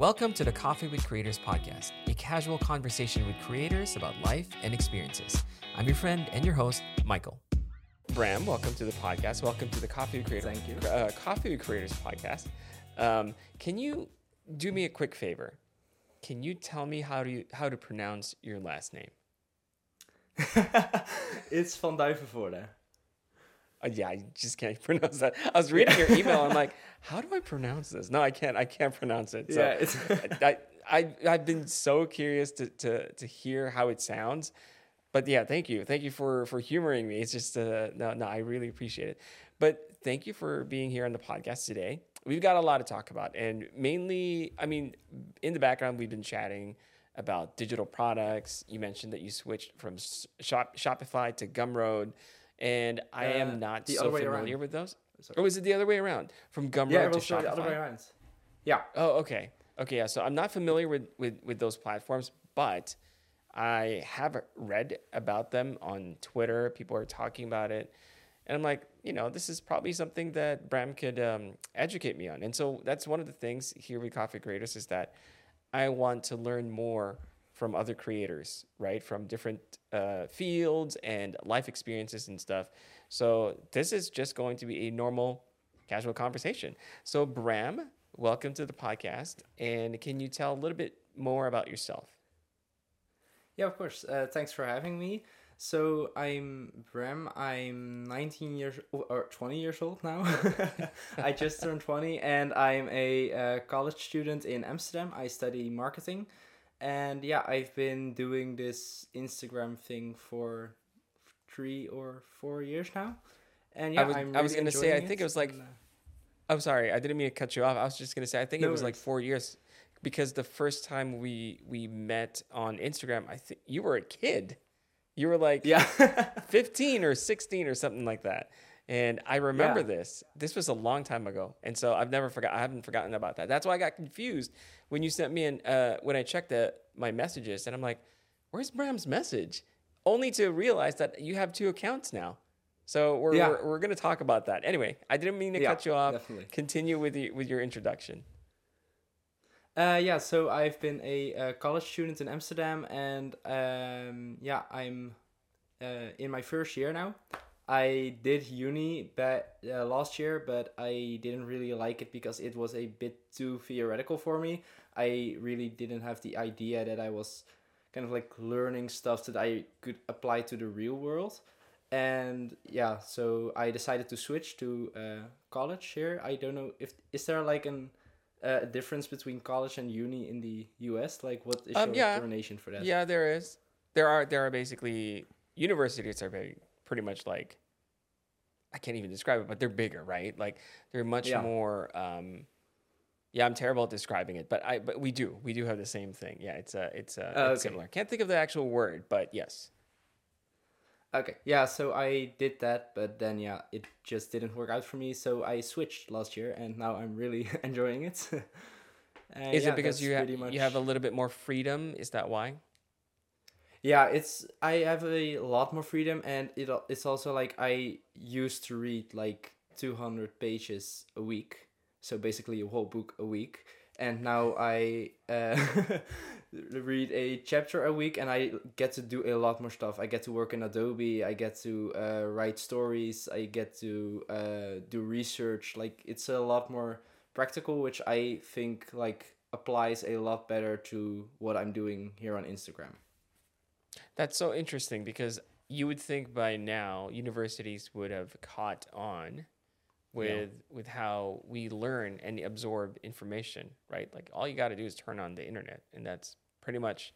Welcome to the Coffee with Creators podcast, a casual conversation with creators about life and experiences. I'm your friend and your host, Michael. Bram, welcome to the podcast. Welcome to the Coffee with Creators. Thank you. Uh, Coffee with Creators podcast. Um, can you do me a quick favor? Can you tell me how to how to pronounce your last name? it's Van Duivenvoorde. Uh, yeah, I just can't pronounce that. I was reading your email. I'm like, how do I pronounce this? No, I can't. I can't pronounce it. So Yeah, I, I, I've been so curious to, to, to hear how it sounds. But yeah, thank you. Thank you for, for humoring me. It's just, uh, no, no, I really appreciate it. But thank you for being here on the podcast today. We've got a lot to talk about. And mainly, I mean, in the background, we've been chatting about digital products. You mentioned that you switched from Shop, Shopify to Gumroad. And I Uh, am not the so familiar around. with those. Sorry. Or was it the other way around? From Gumroad Yeah, to Shopify? the other way around. Yeah. Oh, okay. Okay, yeah. So I'm not familiar with, with, with those platforms, but I have read about them on Twitter. People are talking about it. And I'm like, you know, this is probably something that Bram could um, educate me on. And so that's one of the things here with Coffee Creators is that I want to learn more from other creators, right? From different uh, fields and life experiences and stuff. So this is just going to be a normal, casual conversation. So Bram, welcome to the podcast. And can you tell a little bit more about yourself? Yeah, of course. Uh, thanks for having me. So I'm Bram. I'm 19 years or 20 years old now. I just turned 20, and I'm a uh, college student in Amsterdam. I study marketing, and yeah, I've been doing this Instagram thing for three or four years now. And yeah, I was- I'm I was gonna say, I think it, it was like and, uh, I'm sorry, I didn't mean to cut you off. I was just gonna say I think it No was like four years because the first time we we met on Instagram, I think you were a kid. You were like yeah. 15 or 16 or something like that. And I remember Yeah. this. This was a long time ago. And so I've never forgot I haven't forgotten about that. That's why I got confused when you sent me an uh when I checked the my messages and I'm like, "Where's Bram's message?" Only to realize that you have two accounts now. So we're Yeah. we're, we're going to talk about that. Anyway, I didn't mean to Yeah, cut you off. definitely. Continue with the, with your introduction. Uh, yeah, so I've been a, uh college student in Amsterdam, and um, yeah, I'm uh, in my first year now. I did uni back uh, last year, but I didn't really like it because it was a bit too theoretical for me. I really didn't have the idea that I was kind of like learning stuff that I could apply to the real world. And yeah, so I decided to switch to uh, college here. I don't know if is there like an uh, difference between college and uni in the U.S. Like, what is Um, your yeah. explanation for that? Yeah, there is. There are there are basically universities are very pretty much like I can't even describe it, but they're bigger, right? Like they're much Yeah. more. Um, yeah, I'm terrible at describing it, but I but we do we do have the same thing. Yeah, it's a it's uh, Oh, it's okay. similar. Can't think of the actual word, but yes. Okay, yeah, so I did that, but then yeah, it just didn't work out for me. So I switched last year, and now I'm really enjoying it. Uh, Is yeah, it because you ha- pretty you have a little bit more freedom? Is that why? Yeah, it's I have a lot more freedom, and it it's also like I used to read like two hundred pages a week, so basically a whole book a week, and now I uh, read a chapter a week, and I get to do a lot more stuff. I get to work in Adobe. I get to uh, write stories. I get to uh, do research. Like it's a lot more practical, which I think like applies a lot better to what I'm doing here on Instagram. That's so interesting because you would think by now universities would have caught on with with how we learn and absorb information, right? Like all you got to do is turn on the internet, and that's pretty much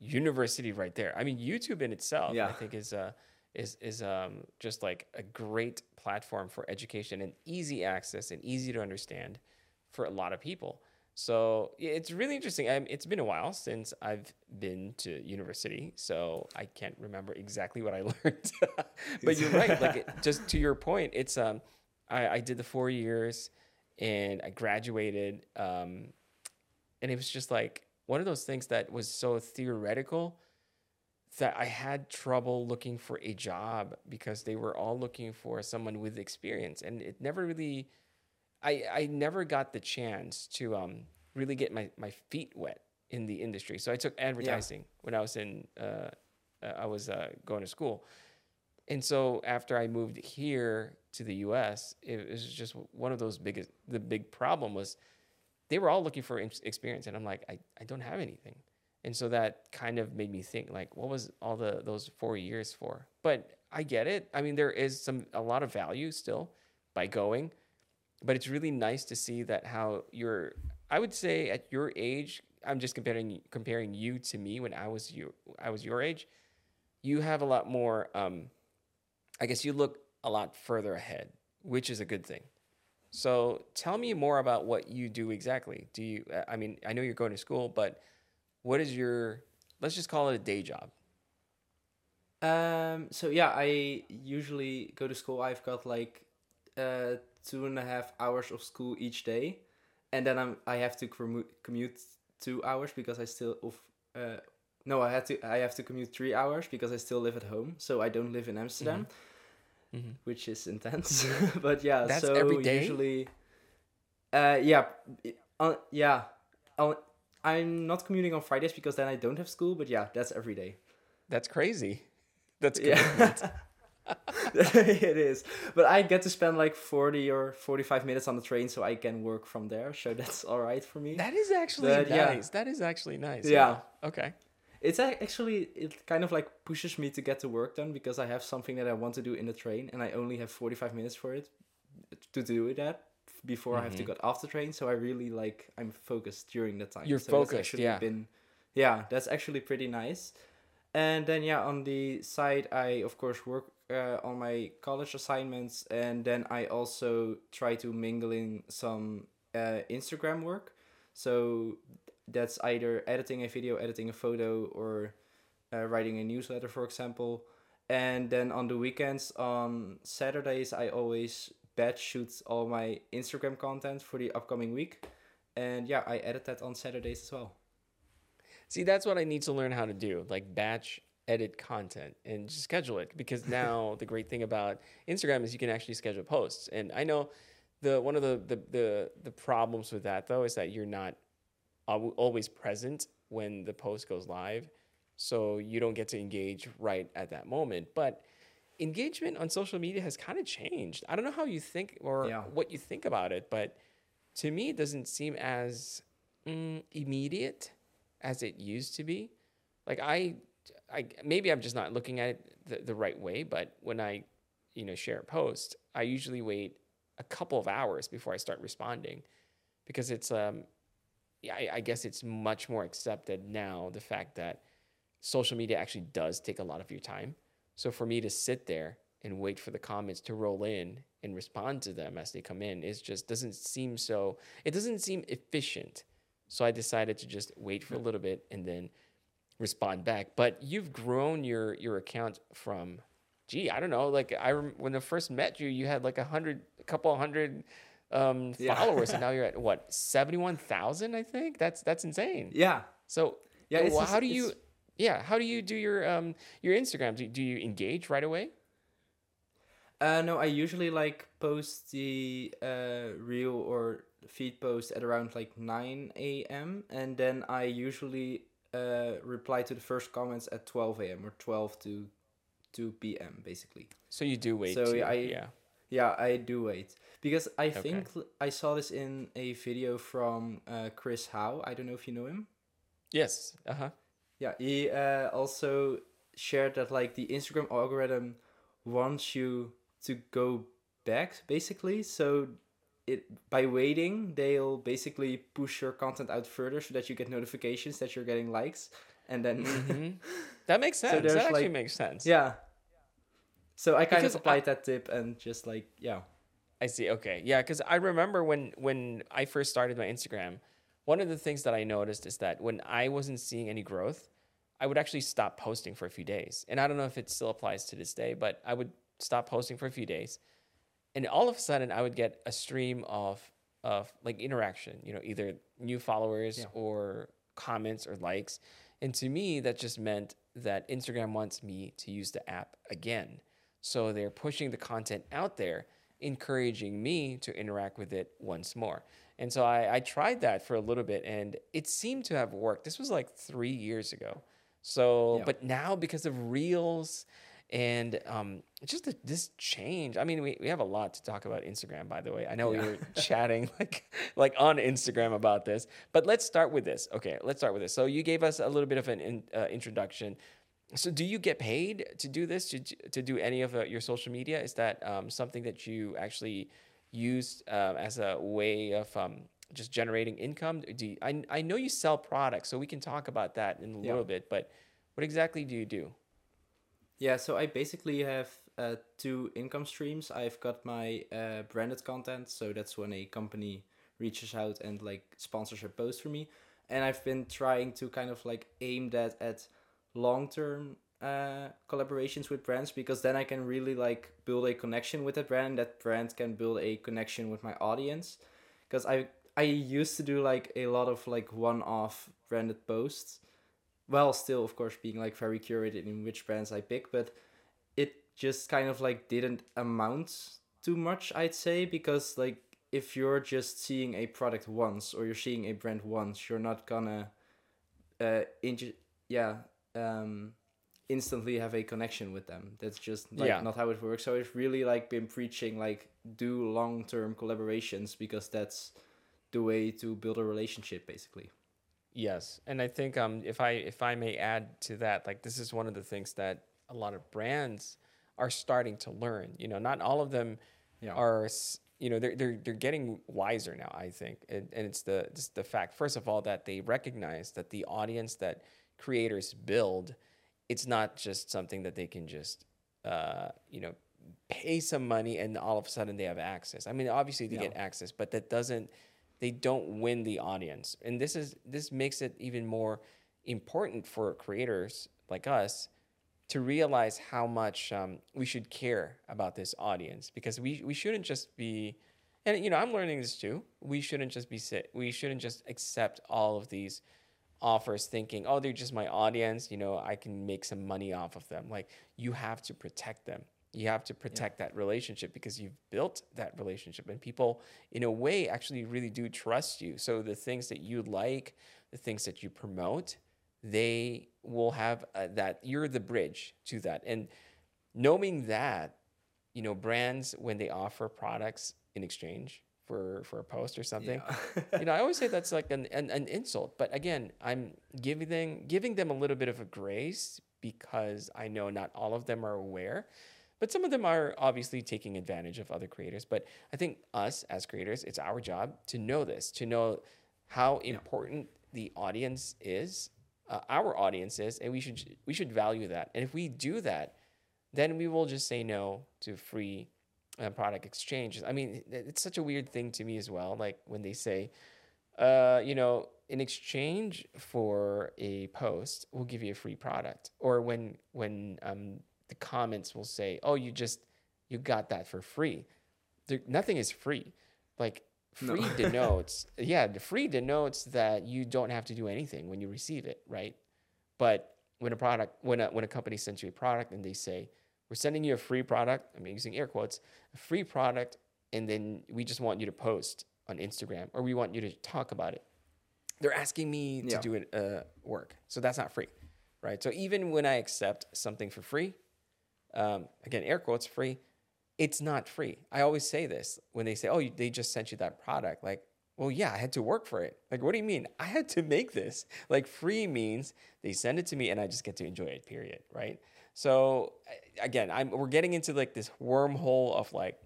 university right there. I mean, YouTube in itself, I think, is uh, is is um, just like a great platform for education and easy access and easy to understand for a lot of people. So yeah, it's really interesting. Um, it's been a while since I've been to university, so I can't remember exactly what I learned. but you're right. Like it, just to your point, it's um, I, I did the four years, and I graduated, um, and it was just like one of those things that was so theoretical that I had trouble looking for a job because they were all looking for someone with experience, and it never really. I, I never got the chance to um, really get my, my feet wet in the industry. So I took advertising when I was in uh, uh, I was uh, going to school, and so after I moved here to the U.S., it was just one of those biggest. The big problem was they were all looking for experience, and I'm like, I, I don't have anything, and so that kind of made me think like, what was all the those four years for? But I get it. I mean, there is some a lot of value still by going, but it's really nice to see that how you're. I would say at your age, I'm just comparing comparing you to me when I was you I was your age. You have a lot more. Um, I guess you look a lot further ahead, which is a good thing. So tell me more about what you do exactly. Do you? I mean, I know you're going to school, but what is your? Let's just call it a day job. Um. So yeah, I usually go to school. I've got like uh two and a half hours of school each day, and then I'm I have to commu- commute two hours because I still of uh no I had to I have to commute three hours because I still live at home. So I don't live in Amsterdam, Mhm. which is intense. but yeah, That's so every day? usually. Uh yeah, uh, yeah. I'll, I'm not commuting on Fridays because then I don't have school. But yeah, that's every day. That's crazy. That's Yeah. it is. But I get to spend like 40 or 45 minutes on the train so I can work from there. So that's all right for me. that is actually But, yeah. nice. That is actually nice. Yeah. Wow. Okay. It's actually, it kind of like pushes me to get the work done because I have something that I want to do in the train and I only have 45 minutes for it to do that before I have to Mhm. get off the train. So I really like, I'm focused during the time. You're so focused, actually yeah. Been, yeah, that's actually pretty nice. And then yeah, on the side, I of course work uh, on my college assignments, and then I also try to mingle in some uh, Instagram work. So that's either editing a video, editing a photo, or uh, writing a newsletter, for example. And then on the weekends, on Saturdays, I always batch shoot all my Instagram content for the upcoming week. And yeah, I edit that on Saturdays as well. See, that's what I need to learn how to do, like batch edit content and just schedule it. Because now the great thing about Instagram is you can actually schedule posts. And I know the one of the the the, the problems with that though is that you're not always present when the post goes live, so you don't get to engage right at that moment. But engagement on social media has kind of changed. I don't know how you think or Yeah. what you think about it, but to me, it doesn't seem as mm, immediate as it used to be. Like I, I maybe I'm just not looking at it the, the right way. But when I, you know, share a post, I usually wait a couple of hours before I start responding, because it's um, yeah, I, I guess it's much more accepted now the fact that social media actually does take a lot of your time. So for me to sit there and wait for the comments to roll in and respond to them as they come in is just doesn't seem so it doesn't seem efficient. So I decided to just wait for a little bit and then respond back. But you've grown your your account from gee, I don't know, like I rem- when I first met you, you had like a hundred a couple hundred um Yeah. followers and now you're at what 71,000 I think. That's that's insane. Yeah. So Yeah, yeah, well, just- how do you yeah, how do you do your um your Instagram? Do, do you engage right away? Uh, no, I usually like post the uh, reel or feed post at around like 9 a.m. and then I usually uh, reply to the first comments at 12 a.m. or 12 to 2 p.m. basically. So you do wait. So, too. I- yeah. Yeah, I do wait because I Okay. think I saw this in a video from uh, Chris Howe. I don't know if you know him. Yes. Uh huh. Yeah, he uh, also shared that like the Instagram algorithm wants you to go back basically. So it by waiting, they'll basically push your content out further so that you get notifications that you're getting likes, and then hmm That makes sense. there's, that actually like- makes sense. yeah. So I kind Because of I- applied that tip and just like yeah. I see. Okay. Yeah, because I remember when when I first started my Instagram, one of the things that I noticed is that when I wasn't seeing any growth, I would actually stop posting for a few days. And I don't know if it still applies to this day, but I would stop posting for a few days, and all of a sudden I would get a stream of of like interaction. You know, either new followers Yeah. or comments or likes. And to me, that just meant that Instagram wants me to use the app again. So they're pushing the content out there, encouraging me to interact with it once more. And so I, I tried that for a little bit and it seemed to have worked. This was like three years ago. So, Yeah. but now because of Reels and um, just the, this change, I mean, we, we have a lot to talk about Instagram, by the way. I know we were chatting like like on Instagram about this, but let's start with this. Okay, let's start with this. So you gave us a little bit of an in, uh, introduction. So do you get paid to do this to to do any of uh, your social media? Is that um, something that you actually use uh, as a way of um, just generating income? Do you, I I know you sell products, so we can talk about that in a Yeah. little bit. But what exactly do you do? Yeah, so I basically have uh, two income streams. I've got my uh, branded content, so that's when a company reaches out and like sponsors a post for me. And I've been trying to kind of like aim that at long term uh, collaborations with brands because then I can really like build a connection with that brand. That brand can build a connection with my audience. Because I I used to do like a lot of like one off branded posts well still of course being like very curated in which brands i pick but it just kind of like didn't amount too much i'd say because like if you're just seeing a product once or you're seeing a brand once you're not gonna uh inju- yeah um instantly have a connection with them. That's just like Yeah. not how it works. So i've really like been preaching like do long-term collaborations because that's the way to build a relationship basically Yes, and I think um, if I if I may add to that, like this is one of the things that a lot of brands are starting to learn. You know, not all of them Yeah. are. You know, they're they're they're getting wiser now. I think, and, and it's the just the fact, first of all, that they recognize that the audience that creators build, it's not just something that they can just, uh, you know, pay some money and all of a sudden they have access. I mean, obviously they Yeah. get access, but that doesn't they don't win the audience. And this is this makes it even more important for creators like us to realize how much um, we should care about this audience. Because we, we shouldn't just be and you know i'm learning this too. We shouldn't just be sit we shouldn't just accept all of these offers thinking oh they're just my audience. You know i can make some money off of them. Like you have to protect them you have to protect that relationship because you've built that relationship and people in a way actually really do trust you. So the things that you like the things that you promote they will have uh, that you're the bridge to that. And knowing that you know brands when they offer products in exchange for for a post or something Yeah. you know i always say that's like an, an, an insult. But again i'm giving them giving them a little bit of a grace because i know not all of them are aware but some of them are obviously taking advantage of other creators but i think us as creators it's our job to know this to know how important the audience is uh, our audience is and we should we should value that and if we do that then we will just say no to free uh, product exchanges. I mean, it's such a weird thing to me as well. Like when they say, uh, you know, in exchange for a post, we'll give you a free product, or when when um, the comments will say, oh, you just you got that for free. There, nothing is free. Like No. free denotes, yeah, the free denotes that you don't have to do anything when you receive it, right? But when a product, when a when a company sends you a product and they say, we're sending you a free product, I'm using air quotes, a free product, and then we just want you to post on Instagram or we want you to talk about it. They're asking me to Yeah. do it uh, work, so that's not free, right? So even when I accept something for free, um, again, air quotes free, it's not free. I always say this when they say, "Oh, you, they just sent you that product." Like, well, yeah, I had to work for it. Like, what do you mean? I had to make this. Like, free means they send it to me and I just get to enjoy it. Period. Right. So again, I'm we're getting into like this wormhole of like,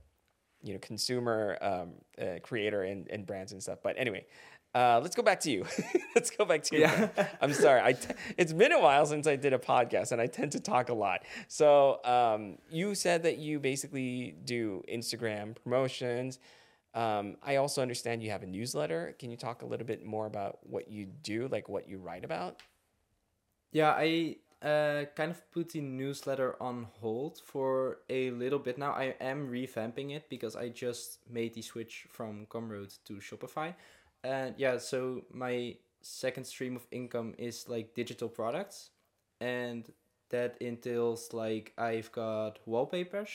you know, consumer um, uh, creator and, and brands and stuff. But anyway, uh, let's go back to you. let's go back to you. Yeah. I'm sorry. I t- it's been a while since I did a podcast, and I tend to talk a lot. So um, you said that you basically do Instagram promotions. Um, I also understand you have a newsletter. Can you talk a little bit more about what you do, like what you write about? Yeah, I uh, kind of put the newsletter on hold for a little bit now. I am revamping it because I just made the switch from Gumroad to Shopify. And yeah, so my second stream of income is like digital products. And that entails like I've got wallpapers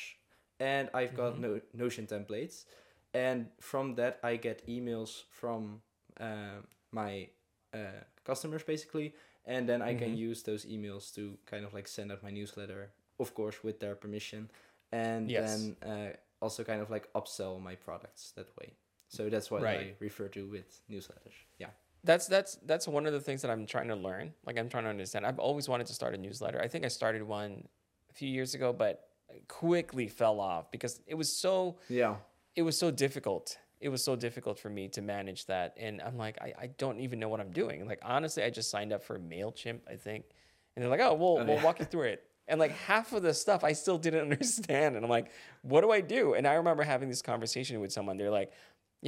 and I've got no- Notion templates. and from that I get emails from uh, my uh, customers basically, and then I can Mhm. use those emails to kind of like send out my newsletter, of course with their permission, and Yes. then uh, also kind of like upsell my products that way. So that's what I refer to with newsletters. Yeah. that's that's that's one of the things that I'm trying to learn. Like I'm trying to understand. I've always wanted to start a newsletter. I think I started one a few years ago, but quickly fell off because it was so Yeah. it was so difficult. It was so difficult for me to manage that. And I'm like, I, I don't even know what I'm doing. Like honestly, I just signed up for MailChimp, I think. And they're like, oh, we'll, Oh, we'll yeah. walk you through it. And like half of the stuff I still didn't understand. And I'm like, what do I do? And I remember having this conversation with someone. They're like,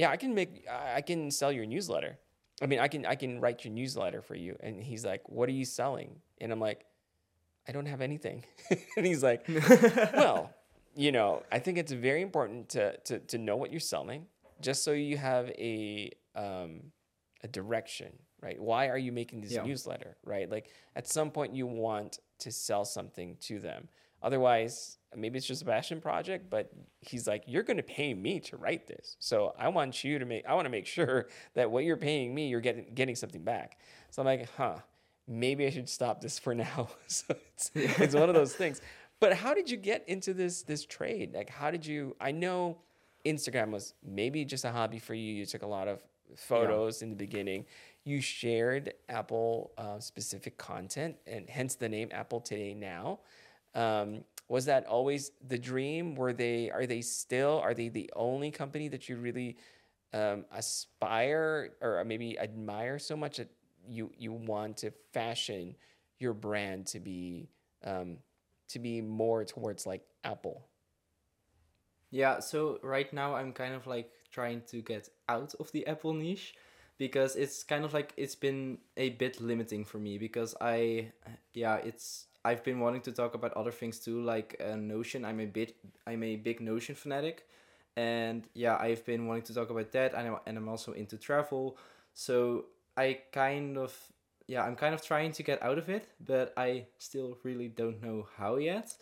yeah, I can make, I I can sell your newsletter. I mean, I can, I can write your newsletter for you. And he's like, what are you selling? And I'm like, I don't have anything. and he's like, well, you know, I think it's very important to to to know what you're selling, just so you have a um, a direction, right? Why are you making this Yeah. newsletter, right? Like at some point you want to sell something to them. Otherwise, maybe it's just a passion project, but he's like, you're going to pay me to write this. So I want you to make, I want to make sure that what you're paying me, you're getting, getting something back. So I'm like, huh, maybe I should stop this for now. so it's, it's one of those things. But how did you get into this, this trade? Like, how did you, I know Instagram was maybe just a hobby for you. You took a lot of photos in the beginning. You shared Apple uh, specific content and hence the name Apple Today Now. Um, was that always the dream? Were they are they still are they the only company that you really um, aspire or maybe admire so much that you you want to fashion your brand to be um, to be more towards like Apple? Yeah, so right now I'm kind of like trying to get out of the Apple niche because it's kind of like it's been a bit limiting for me because I yeah, it's I've been wanting to talk about other things too like uh, Notion. I'm a bit I'm a big Notion fanatic and yeah, I've been wanting to talk about that and I'm, and I'm also into travel. So I kind of yeah, I'm kind of trying to get out of it, but I still really don't know how yet.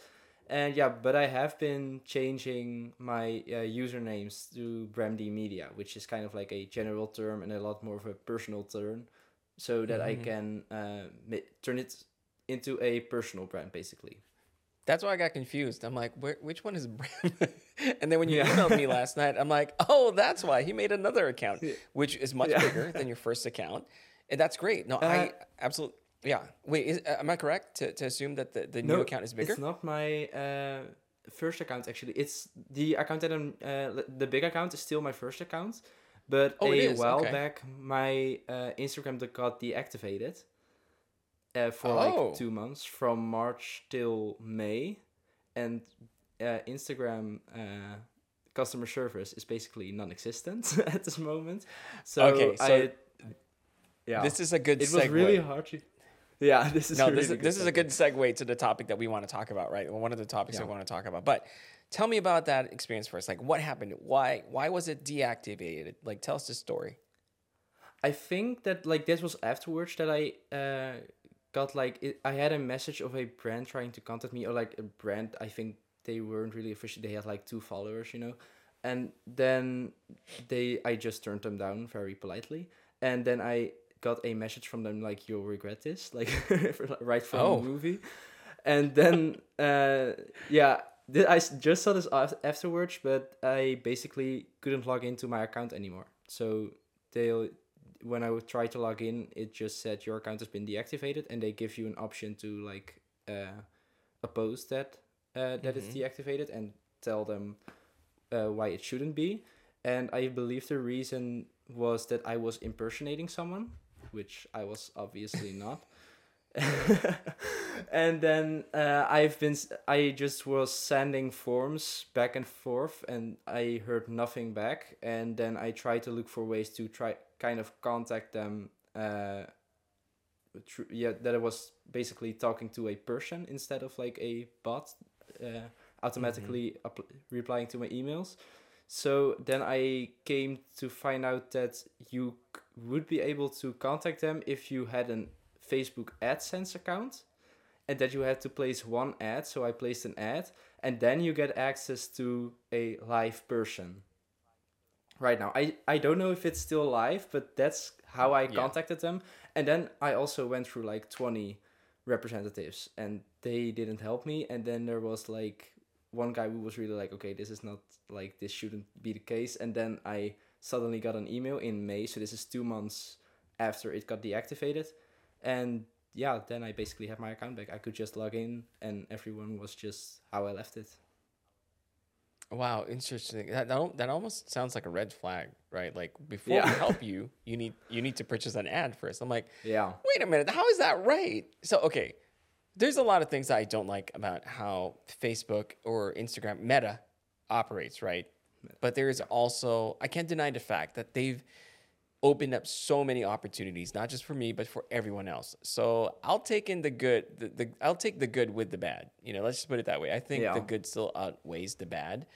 And yeah, but I have been changing my uh, usernames to Bramd Media, which is kind of like a general term and a lot more of a personal term, so that I Mhm. can uh, ma- turn it into a personal brand, basically. That's why I got confused. I'm like, which one is brand? and then when you Yeah. emailed me last night, I'm like, oh, that's why he made another account, which is much Yeah. bigger than your first account. And that's great. No, Uh, I absolutely, yeah. Wait, is, uh, am I correct to, to assume that the, the new account is bigger? It's not my uh, first account actually. It's the account that I'm. Uh, the big account is still my first account, but Oh, a while okay. back my uh, Instagram got deactivated. Uh, for Oh. like two months from March till May, and uh, Instagram uh, customer service is basically non-existent at this moment. So Okay, so I, yeah, This is a good it segue. was really hard to. Yeah, this is no, a this really is this is a good segue to the topic that we want to talk about, right? One of the topics Yeah. we want to talk about. But tell me about that experience first. Like, what happened? Why why was it deactivated? Like, tell us the story. I think that like this was afterwards that I uh got like it, I had a message of a brand trying to contact me or like a brand I think they weren't really official they had like two followers you know? And then they I just turned them down very politely. And then I got a message from them like you'll regret this like right from Oh. the movie. And then uh yeah th- I just saw this af- afterwards but I basically couldn't log into my account anymore. So they when I would try to log in, it just said your account has been deactivated, and they give you an option to like uh, oppose that uh, that it's Mhm. deactivated and tell them uh, why it shouldn't be. And I believe the reason was that I was impersonating someone, which I was obviously not. and then uh, I've been I just was sending forms back and forth and I heard nothing back and then I tried to look for ways to try kind of contact them uh tr- yeah that I was basically talking to a person instead of like a bot uh, automatically up- replying to my emails so then I came to find out that you c- would be able to contact them if you had an Facebook AdSense account and that you had to place one ad. So I placed an ad and then you get access to a live person. Right now. I I don't know if it's still live, but that's how I Yeah. contacted them. And then I also went through like 20 representatives and they didn't help me and then there was like one guy who was really like okay, this is not like this shouldn't be the case and then I suddenly got an email in May, so this is 2 months after it got deactivated. And yeah, then I basically have my account back. I could just log in and everyone was just how I left it. Wow, interesting. That, that that almost sounds like a red flag, right? Like before we help you, you need you need to purchase an ad first. I'm like, Yeah. wait a minute, how is that right? So okay, there's a lot of things I don't like about how Facebook or Instagram Meta operates, right? But there is also I can't deny the fact that they've opened up so many opportunities, not just for me, but for everyone else. So I'll take in the good, the, the I'll take the good with the bad. You know, let's just put it that way. I think Yeah. the good still outweighs the bad.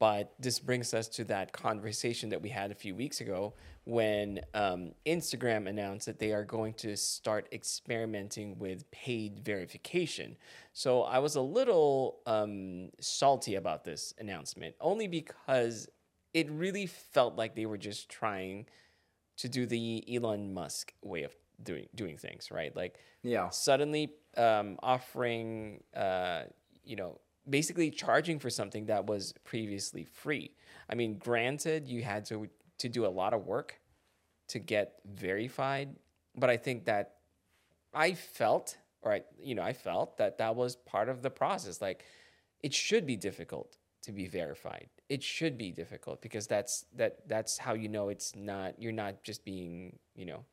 But this brings us to that conversation that we had a few weeks ago when um, Instagram announced that they are going to start experimenting with paid verification. So I was a little um, salty about this announcement, only because it really felt like they were just trying to do the Elon Musk way of doing doing things, right? Like Yeah. suddenly um, offering, uh, you know, basically charging for something that was previously free. I mean, granted, you had to to do a lot of work to get verified, but I think that I felt, or I, you know, I felt that that was part of the process. Like, it should be difficult to be verified. It should be difficult because that's that that's how you know it's not you're not just being you know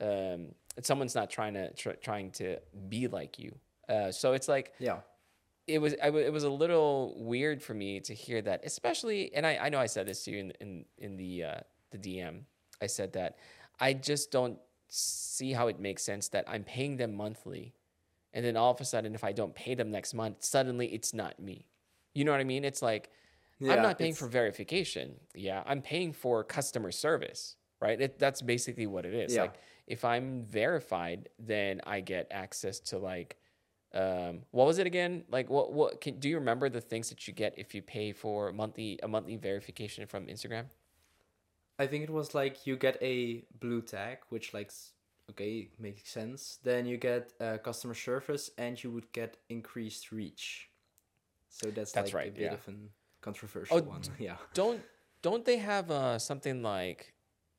um, someone's not trying to tr- trying to be like you. Uh, so it's like Yeah. it was I w- it was a little weird for me to hear that, especially and I, I know I said this to you in in in the uh, the DM. I said that I just don't see how it makes sense that I'm paying them monthly, and then all of a sudden, if I don't pay them next month, suddenly it's not me. You know what I mean? It's like I'm not paying for verification. Yeah, I'm paying for customer service, right? It, that's basically what it is. Yeah. Like if I'm verified, then I get access to like um what was it again? Like what what can do you remember the things that you get if you pay for monthly a monthly verification from Instagram? I think it was like you get a blue tag, which like okay makes sense. Then you get uh, customer service, and you would get increased reach. So that's, That's like right, a bit yeah. of a controversial Oh, one. Yeah. Don't don't they have uh something like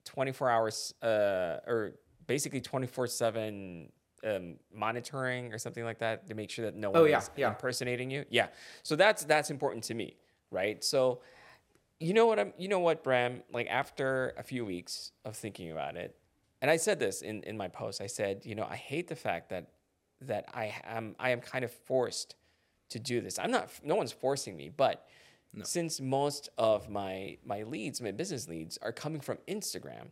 24 hours uh or basically 24/7 um monitoring or something like that to make sure that no one Oh, yeah, is yeah. impersonating you? Yeah. So that's that's important to me, right? So you know what I'm you know what Bram, like after a few weeks of thinking about it, and I said this in in my post. I said, you know, I hate the fact that that I am I am kind of forced to do this. I'm not no one's forcing me, but since most of my my leads, my business leads are coming from Instagram,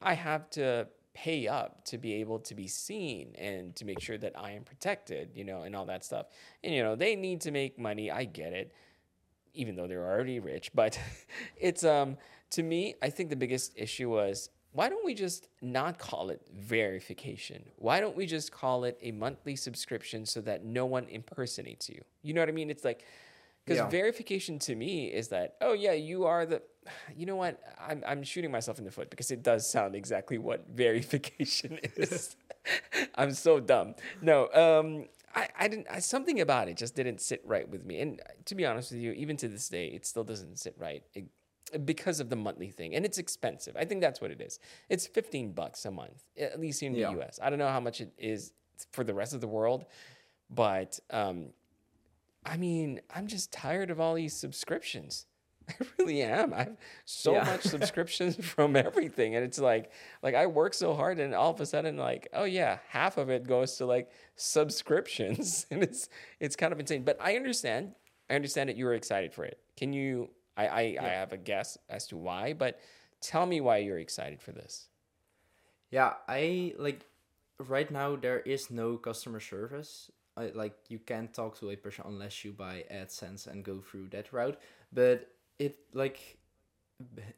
I have to pay up to be able to be seen and to make sure that I am protected, you know, and all that stuff. And you know, they need to make money. I get it, even though they're already rich. But it's um to me, I think the biggest issue was why don't we just not call it verification? Why don't we just call it a monthly subscription so that no one impersonates you? You know what I mean? It's like because Yeah. verification to me is that oh yeah you are the you know what? I'm, I'm shooting myself in the foot because it does sound exactly what verification is. I'm so dumb. No um I, I didn't I, something about it just didn't sit right with me. And to be honest with you even to this day it still doesn't sit right it, because of the monthly thing. And it's expensive. I think that's what it is. It's 15 bucks a month at least in the Yeah. us i don't know how much it is for the rest of the world but um I mean, I'm just tired of all these subscriptions. I really am. I have so Yeah. much subscriptions from everything, and it's like, like I work so hard, and all of a sudden, like, oh yeah, half of it goes to like subscriptions, and it's it's kind of insane. But I understand. I understand that you were excited for it. Can you? I I, I have a guess as to why, but tell me why you're excited for this. Yeah, I like right now there is no customer service. I, like you can't talk to a person unless you buy AdSense and go through that route. But it like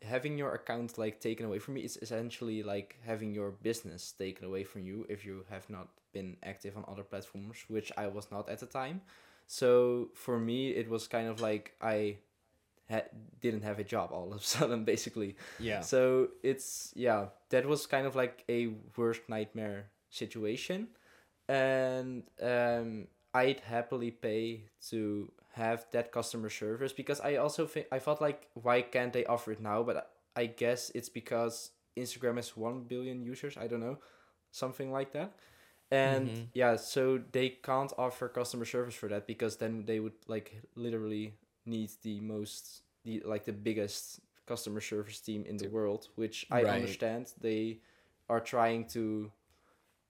having your account like taken away from me is essentially like having your business taken away from you if you have not been active on other platforms, which I was not at the time. So for me, it was kind of like I ha- didn't have a job all of a sudden, basically. Yeah. So it's yeah, that was kind of like a worst nightmare situation, and um, I'd happily pay to have that customer service because I also think I felt like why can't they offer it now? But I guess it's because Instagram has one billion users. I don't know, something like that. And Mhm. yeah, so they can't offer customer service for that because then they would like literally need the most the like the biggest customer service team in the world, which I Right. understand they are trying to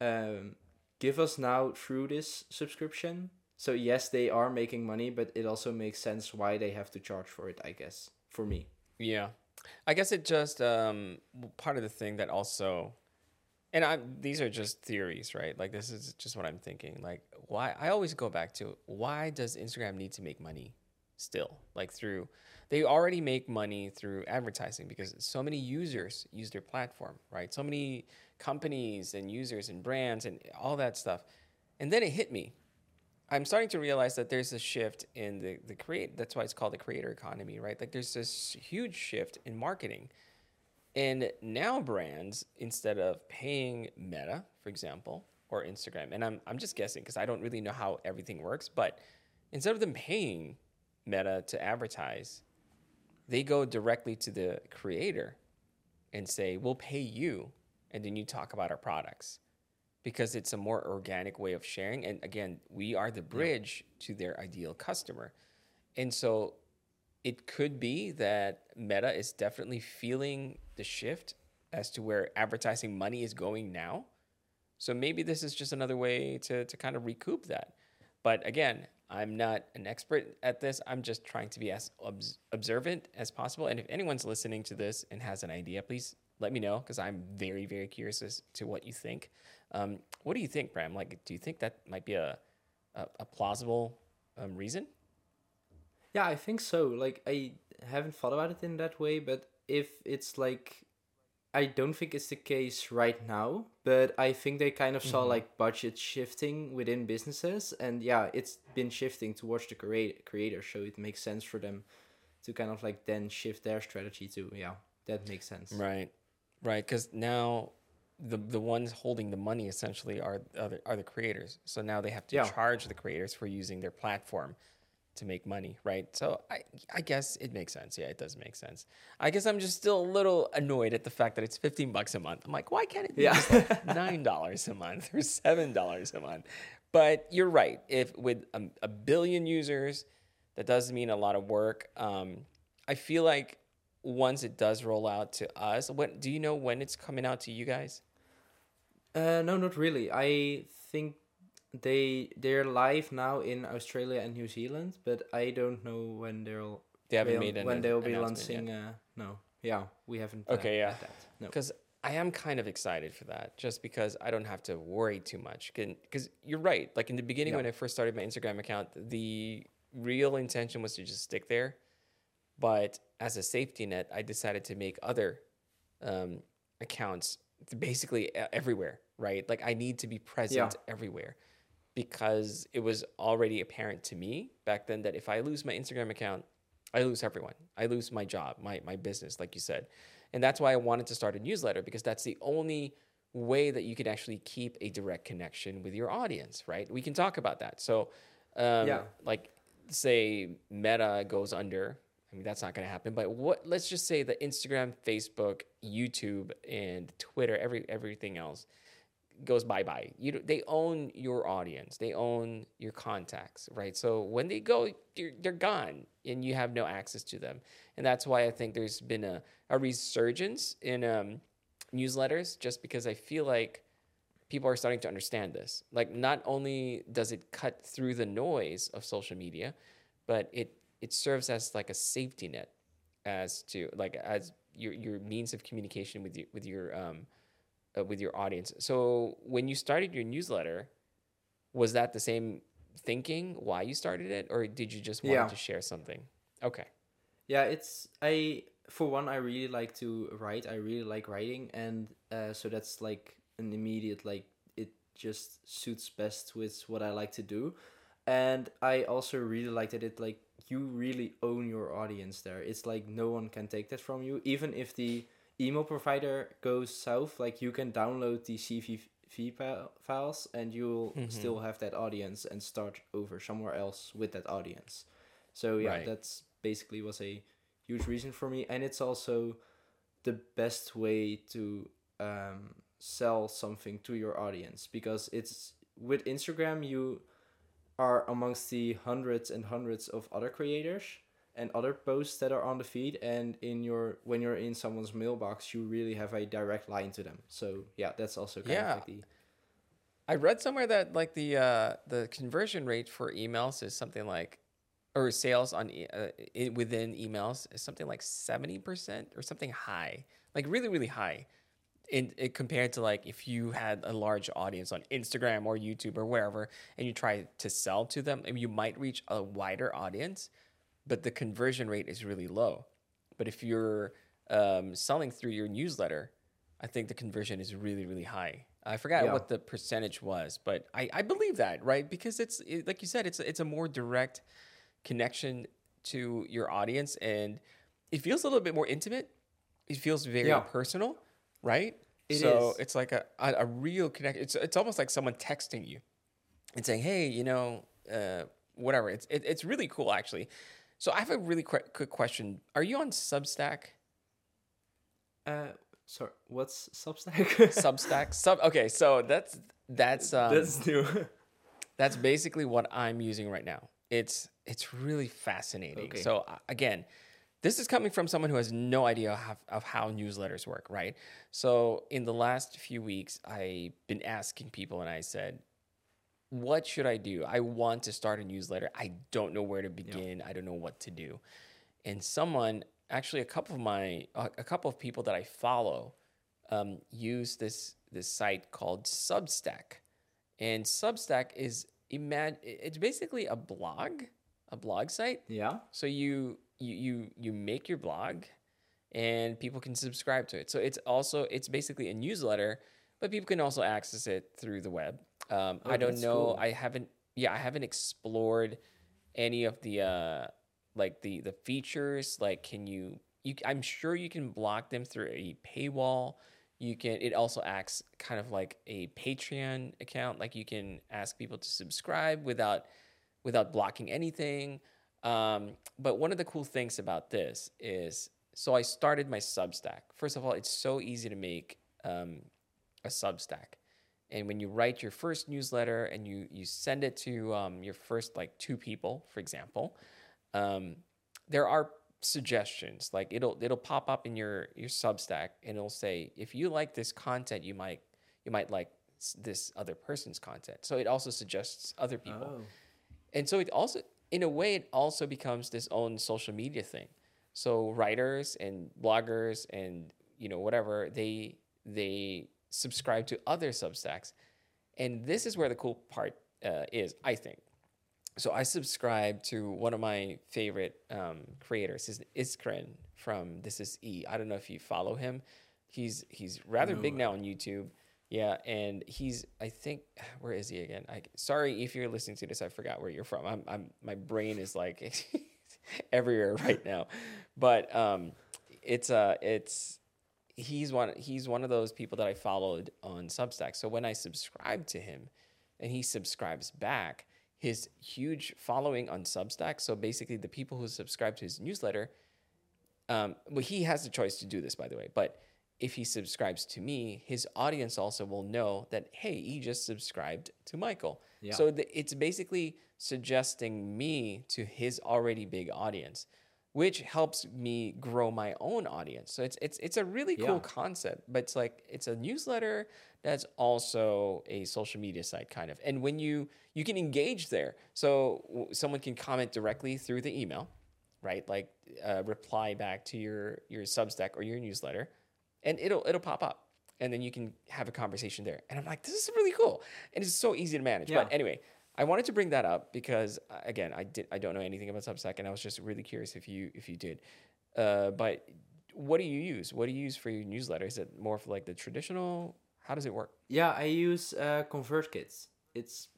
um, give us now through this subscription. So yes, they are making money, but it also makes sense why they have to charge for it. I guess for me. Yeah, I guess it just um part of the thing that also, and I these are just theories, right? Like this is just what I'm thinking. Like why I always go back to why does Instagram need to make money still? Like through they already make money through advertising because so many users use their platform, right? So many companies and users and brands and all that stuff, and then it hit me. I'm starting to realize that there's a shift in the the create. That's why it's called the creator economy, right? Like there's this huge shift in marketing, and now brands instead of paying Meta, for example, or Instagram, and I'm I'm just guessing because I don't really know how everything works, but instead of them paying Meta to advertise, they go directly to the creator and say, "We'll pay you," and then you talk about our products because it's a more organic way of sharing. And again, we are the bridge to their ideal customer. And so it could be that Meta is definitely feeling the shift as to where advertising money is going now. So maybe this is just another way to, to kind of recoup that. But again, I'm not an expert at this. I'm just trying to be as obs- observant as possible. And if anyone's listening to this and has an idea, please let me know because I'm very, very curious as to what you think. Um, what do you think, Bram? Like, do you think that might be a, a, a plausible um, reason? Yeah, I think so. Like I haven't thought about it in that way, but if it's like I don't think it's the case right now, but I think they kind of saw Mhm. like budget shifting within businesses and yeah, it's been shifting towards the create creator, so it makes sense for them to kind of like then shift their strategy to yeah, that makes sense. Right, right. Because now the the ones holding the money essentially are are the, are the creators. So now they have to Yeah. charge the creators for using their platform to make money, right? So I I guess it makes sense. Yeah, it does make sense. I guess I'm just still a little annoyed at the fact that it's 15 bucks a month. I'm like, why can't it be Yeah. like nine dollars a month or seven dollars a month? But you're right. If with a, a billion users, that does mean a lot of work. Um, I feel like once it does roll out to us, what do you know when it's coming out to you guys? Uh, no, not really. I think they they're live now in Australia and New Zealand, but I don't know when they'll They haven't made an when they'll be launching. Uh, no, yeah, we haven't. uh, Okay, yeah. had that. No. because I am kind of excited for that, just because I don't have to worry too much. Because you're right. Like in the beginning, Yeah. when I first started my Instagram account, the real intention was to just stick there. But as a safety net, I decided to make other um, accounts basically everywhere. Right? Like I need to be present everywhere because it was already apparent to me back then that if I lose my Instagram account, I lose everyone. I lose my job, my my business, like you said. And that's why I wanted to start a newsletter because that's the only way that you can actually keep a direct connection with your audience, right? We can talk about that. So, um, Yeah. like, say Meta goes under. I mean, that's not going to happen. But what? Let's just say that Instagram, Facebook, YouTube, and Twitter, every everything else goes bye bye. You they own your audience. They own your contacts, right? So when they go, they're, gone, and you have no access to them. And that's why I think there's been a, a resurgence in um, newsletters, just because I feel like people are starting to understand this. Like, not only does it cut through the noise of social media, but it it serves as like a safety net, as to like as your your means of communication with you with your um, uh, with your audience. So when you started your newsletter, was that the same thinking why you started it, or did you just want Yeah. to share something? Okay. Yeah, it's I for one I really like to write. I really like writing, and uh, so that's like an immediate like it just suits best with what I like to do, and I also really like that it like you really own your audience there. It's like no one can take that from you. Even if the email provider goes south, like you can download the CSV files and you'll Mhm. still have that audience and start over somewhere else with that audience. So yeah, Right. that's basically was a huge reason for me, and it's also the best way to um, sell something to your audience because it's with Instagram you are amongst the hundreds and hundreds of other creators and other posts that are on the feed and in your when you're in someone's mailbox you really have a direct line to them. So yeah that's also kind Yeah. of like the I read somewhere that like the uh, the conversion rate for emails is something like, or sales on uh, i within emails is something like seventy percent or something high, like really really high, in, in compared to like if you had a large audience on Instagram or YouTube or wherever, and you try to sell to them, and you might reach a wider audience, but the conversion rate is really low. But if you're um, selling through your newsletter, I think the conversion is really, really high. I forgot Yeah. what the percentage was, but I, I believe that, right? Because it's it, like you said, it's it's a more direct connection to your audience, and it feels a little bit more intimate. It feels very Yeah. personal, right? It so is. it's like a, a, a real connection. It's it's almost like someone texting you and saying, "Hey, you know, uh, whatever." It's it, it's really cool, actually. So I have a really quick quick question. Are you on Substack? uh sorry what's substack Substack. Sub. Okay, so that's that's um, that's new that's basically what I'm using right now. It's it's really fascinating. Okay. So uh, again, this is coming from someone who has no idea how, of how newsletters work, right? So in the last few weeks, I've been asking people, and I said, "What should I do? I want to start a newsletter. I don't know where to begin. I don't know what to do." And someone, actually, a couple of my, a a couple of people that I follow, um, use this this site called Substack, and Substack is imagine It's basically a blog, a blog site. yeah So you you you you make your blog, and people can subscribe to it. So it's also it's basically a newsletter, but people can also access it through the web. Um, Oh, I don't know. cool. I haven't. Yeah, I haven't explored any of the uh, like the the features. Like, can you? You, I'm sure you can block them through a paywall. You can. It also acts kind of like a Patreon account. Like you can ask people to subscribe without without blocking anything. Um, but one of the cool things about this is, so I started my Substack. First of all, it's so easy to make um, a Substack, and when you write your first newsletter and you you send it to um, your first like two people, for example, um, there are suggestions. Like it'll it'll pop up in your your Substack and it'll say if you like this content, you might you might like this other person's content. So it also suggests other people oh and so it also in a way it also becomes this own social media thing so writers and bloggers and you know whatever they they subscribe to other substacks. And this is where the cool part uh, is i think. So i subscribe to one of my favorite um, creators. Is iskren from this is e. I don't know if you follow him. He's he's rather big now on youtube. Yeah, and he's I think where is he again? I sorry if you're listening to this, I forgot where you're from. I'm I'm my brain is like everywhere right now. But um it's uh it's he's one he's one of those people that I followed on Substack. So when I subscribe to him and he subscribes back, his huge following on Substack, so basically the people who subscribe to his newsletter, um, well, he has the choice to do this, by the way. But if he subscribes to me, his audience also will know that hey, he just subscribed to Michael. Yeah. So the, it's basically suggesting me to his already big audience, which helps me grow my own audience. So it's it's it's a really cool Yeah. concept, but it's like it's a newsletter that's also a social media site kind of. And when you you can engage there, so w- someone can comment directly through the email right? Like uh, reply back to your your Substack or your newsletter, and it'll it'll pop up, and then you can have a conversation there. And I'm like, this is really cool, and it's so easy to manage. But anyway, I wanted to bring that up because uh, again, I did I don't know anything about Substack, and I was just really curious if you if you did. Uh, but what do you use? What do you use for your newsletter? Is it more for like the traditional? How does it work? Yeah, I use uh, ConvertKit. It's,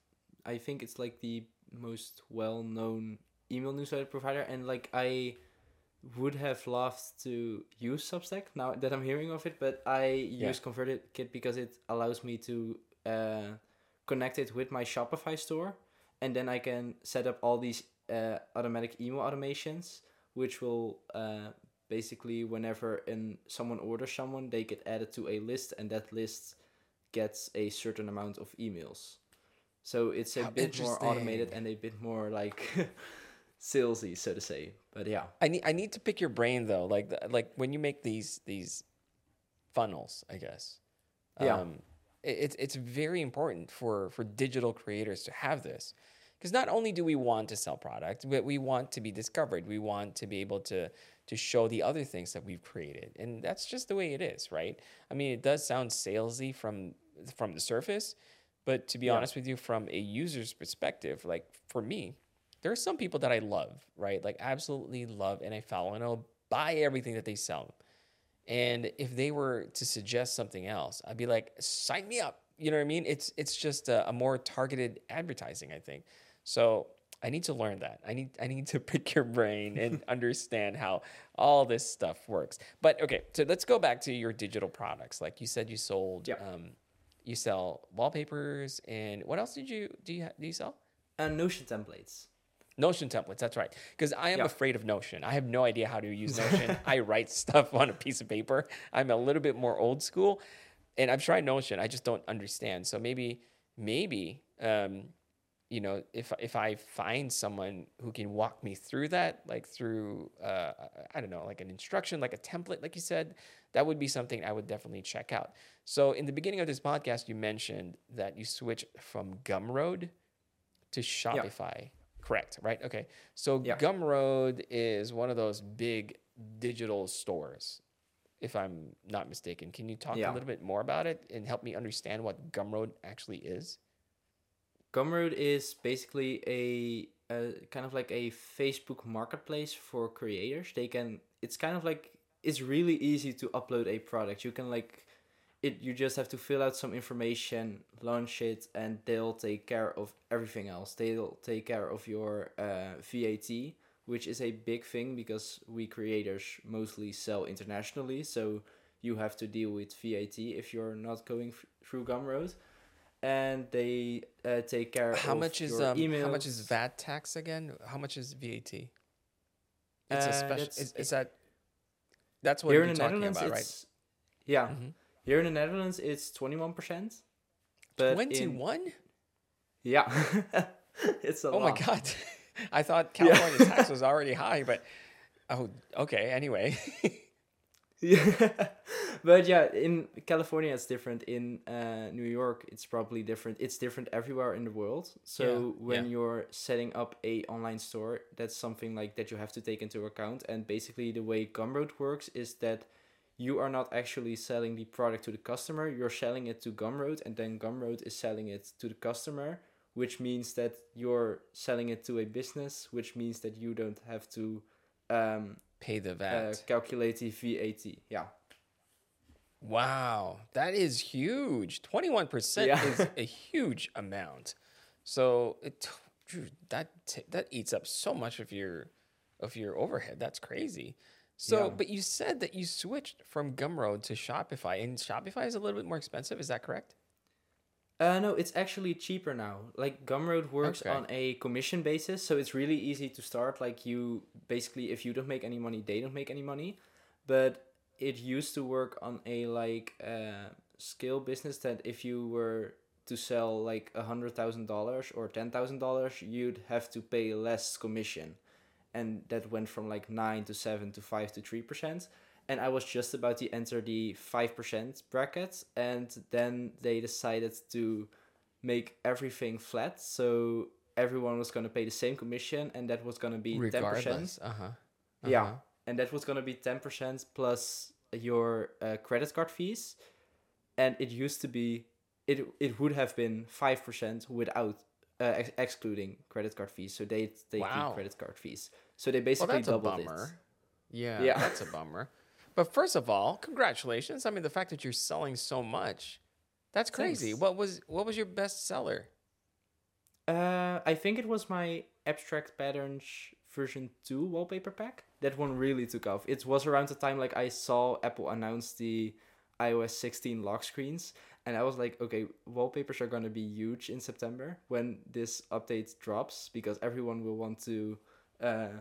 I think it's like the most well-known email newsletter provider, and like I would have loved to use Substack now that I'm hearing of it, but I use ConvertKit because it allows me to uh, connect it with my Shopify store, and then I can set up all these uh, automatic email automations, which will uh, basically whenever in someone orders someone, they get added to a list, and that list gets a certain amount of emails. So it's a How bit more automated and a bit more like salesy, so to say. But yeah, I need I need to pick your brain though. Like like when you make these these funnels, I guess. Yeah. Um, it's it's very important for for digital creators to have this, because not only do we want to sell product, but we want to be discovered. We want to be able to to show the other things that we've created, and that's just the way it is, right? I mean, it does sound salesy from from the surface, but to be Yeah. honest with you, from a user's perspective, like for me, there are some people that I love, right? Like absolutely love, and I follow, and I'll buy everything that they sell. And if they were to suggest something else, I'd be like, sign me up. You know what I mean? It's it's just a, a more targeted advertising, I think. So I need to learn that. I need I need to pick your brain and understand how all this stuff works. But okay, so let's go back to your digital products. Like you said, you sold. Yep. Um, you sell wallpapers and what else did you do? You do you sell? and Notion templates. Notion templates, that's right. Because I am Yeah. afraid of Notion. I have no idea how to use Notion. I write stuff on a piece of paper. I'm a little bit more old school, and I've tried Notion. I just don't understand. So maybe, maybe, um, you know, if if I find someone who can walk me through that, like through, uh, I don't know, like an instruction, like a template, like you said, that would be something I would definitely check out. So in the beginning of this podcast, you mentioned that you switched from Gumroad to Shopify. Correct, right? Okay. So Yeah. Gumroad is one of those big digital stores, if I'm not mistaken. Can you talk Yeah. a little bit more about it and help me understand what Gumroad actually is? Gumroad is basically a, a kind of like a Facebook marketplace for creators. They can it's kind of like it's really easy to upload a product. You can like it you just have to fill out some information, launch it and they'll take care of everything else. They'll take care of your uh, VAT, which is a big thing because we creators mostly sell internationally, so you have to deal with VAT if you're not going f- through Gumroad and they uh, take care How of much is your um, how much is. VAT tax again? How much is VAT? It's a Uh, special. Is, is that? That's what you're in talking about, right? yeah Mhm. Here in the Netherlands it's 21% but in- Twenty-one. yeah it's a lot. Oh my god! I thought California tax was already high, but oh, okay. Anyway, yeah but yeah in California it's different in uh, New York it's probably different it's different everywhere in the world so Yeah, when yeah. you're setting up a online store that's something like that you have to take into account and basically the way Gumroad works is that you are not actually selling the product to the customer you're selling it to Gumroad and then Gumroad is selling it to the customer which means that you're selling it to a business which means that you don't have to um, pay the uh, VAT. calculate the VAT yeah wow, that is huge. Twenty-one percent Yeah. is a huge amount. So it that that eats up so much of your of your overhead. That's crazy. So, Yeah. but you said that you switched from Gumroad to Shopify, and Shopify is a little bit more expensive. Is that correct? Uh, no, it's actually cheaper now. Like Gumroad works Okay. on a commission basis, so it's really easy to start. Like you basically, if you don't make any money, they don't make any money. But it used to work on a like uh, scale business that if you were to sell like a hundred thousand dollars or ten thousand dollars, you'd have to pay less commission, and that went from like nine to seven to five to three percent and I was just about to enter the 5% bracket, and then they decided to make everything flat. So everyone was going to pay the same commission, and that was going to be 10%. Regardless. Uh huh. Yeah. And that was going to be 10% plus your uh, credit card fees. And it used to be, it, it would have been 5% without. Uh, ex- excluding credit card fees, so they take Wow. credit card fees. So they basically Well, basically that's a doubled bummer. it. Yeah, Yeah. that's a bummer. But first of all, congratulations. I mean, the fact that you're selling so much, that's crazy. Thanks. What was what was your best seller? Uh, I think it was my abstract patterns version 2 wallpaper pack. That one really took off. It was around the time like I saw Apple announce the iOS 16 lock screens and I was like, okay, wallpapers are going to be huge in September when this update drops because everyone will want to uh,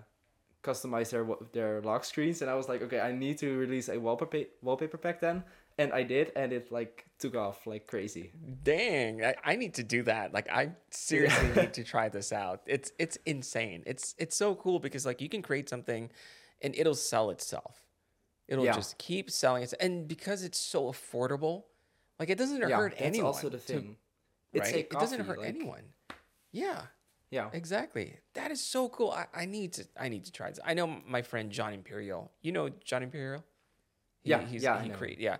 customize their their lock screens and I was like, okay, I need to release a wallpaper wallpaper pack then and I did, and it like took off like crazy. Dang, I, I need to do that. Like, I seriously need to try this out. It's it's insane. It's it's so cool because like you can create something, and it'll sell itself. It'll yeah. just keep selling it, and because it's so affordable, like it doesn't yeah, hurt that's anyone. also the thing. To, right? it doesn't hurt like... anyone. Yeah. Yeah. Exactly. That is so cool. I, I need to I need to try this. I know my friend John Imperial. You know John Imperial? He, yeah. He's, yeah. He create, yeah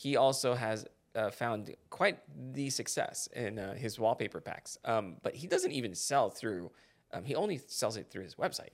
he also has uh, found quite the success in uh, his wallpaper packs. Um, but he doesn't even sell through. Um, he only sells it through his website,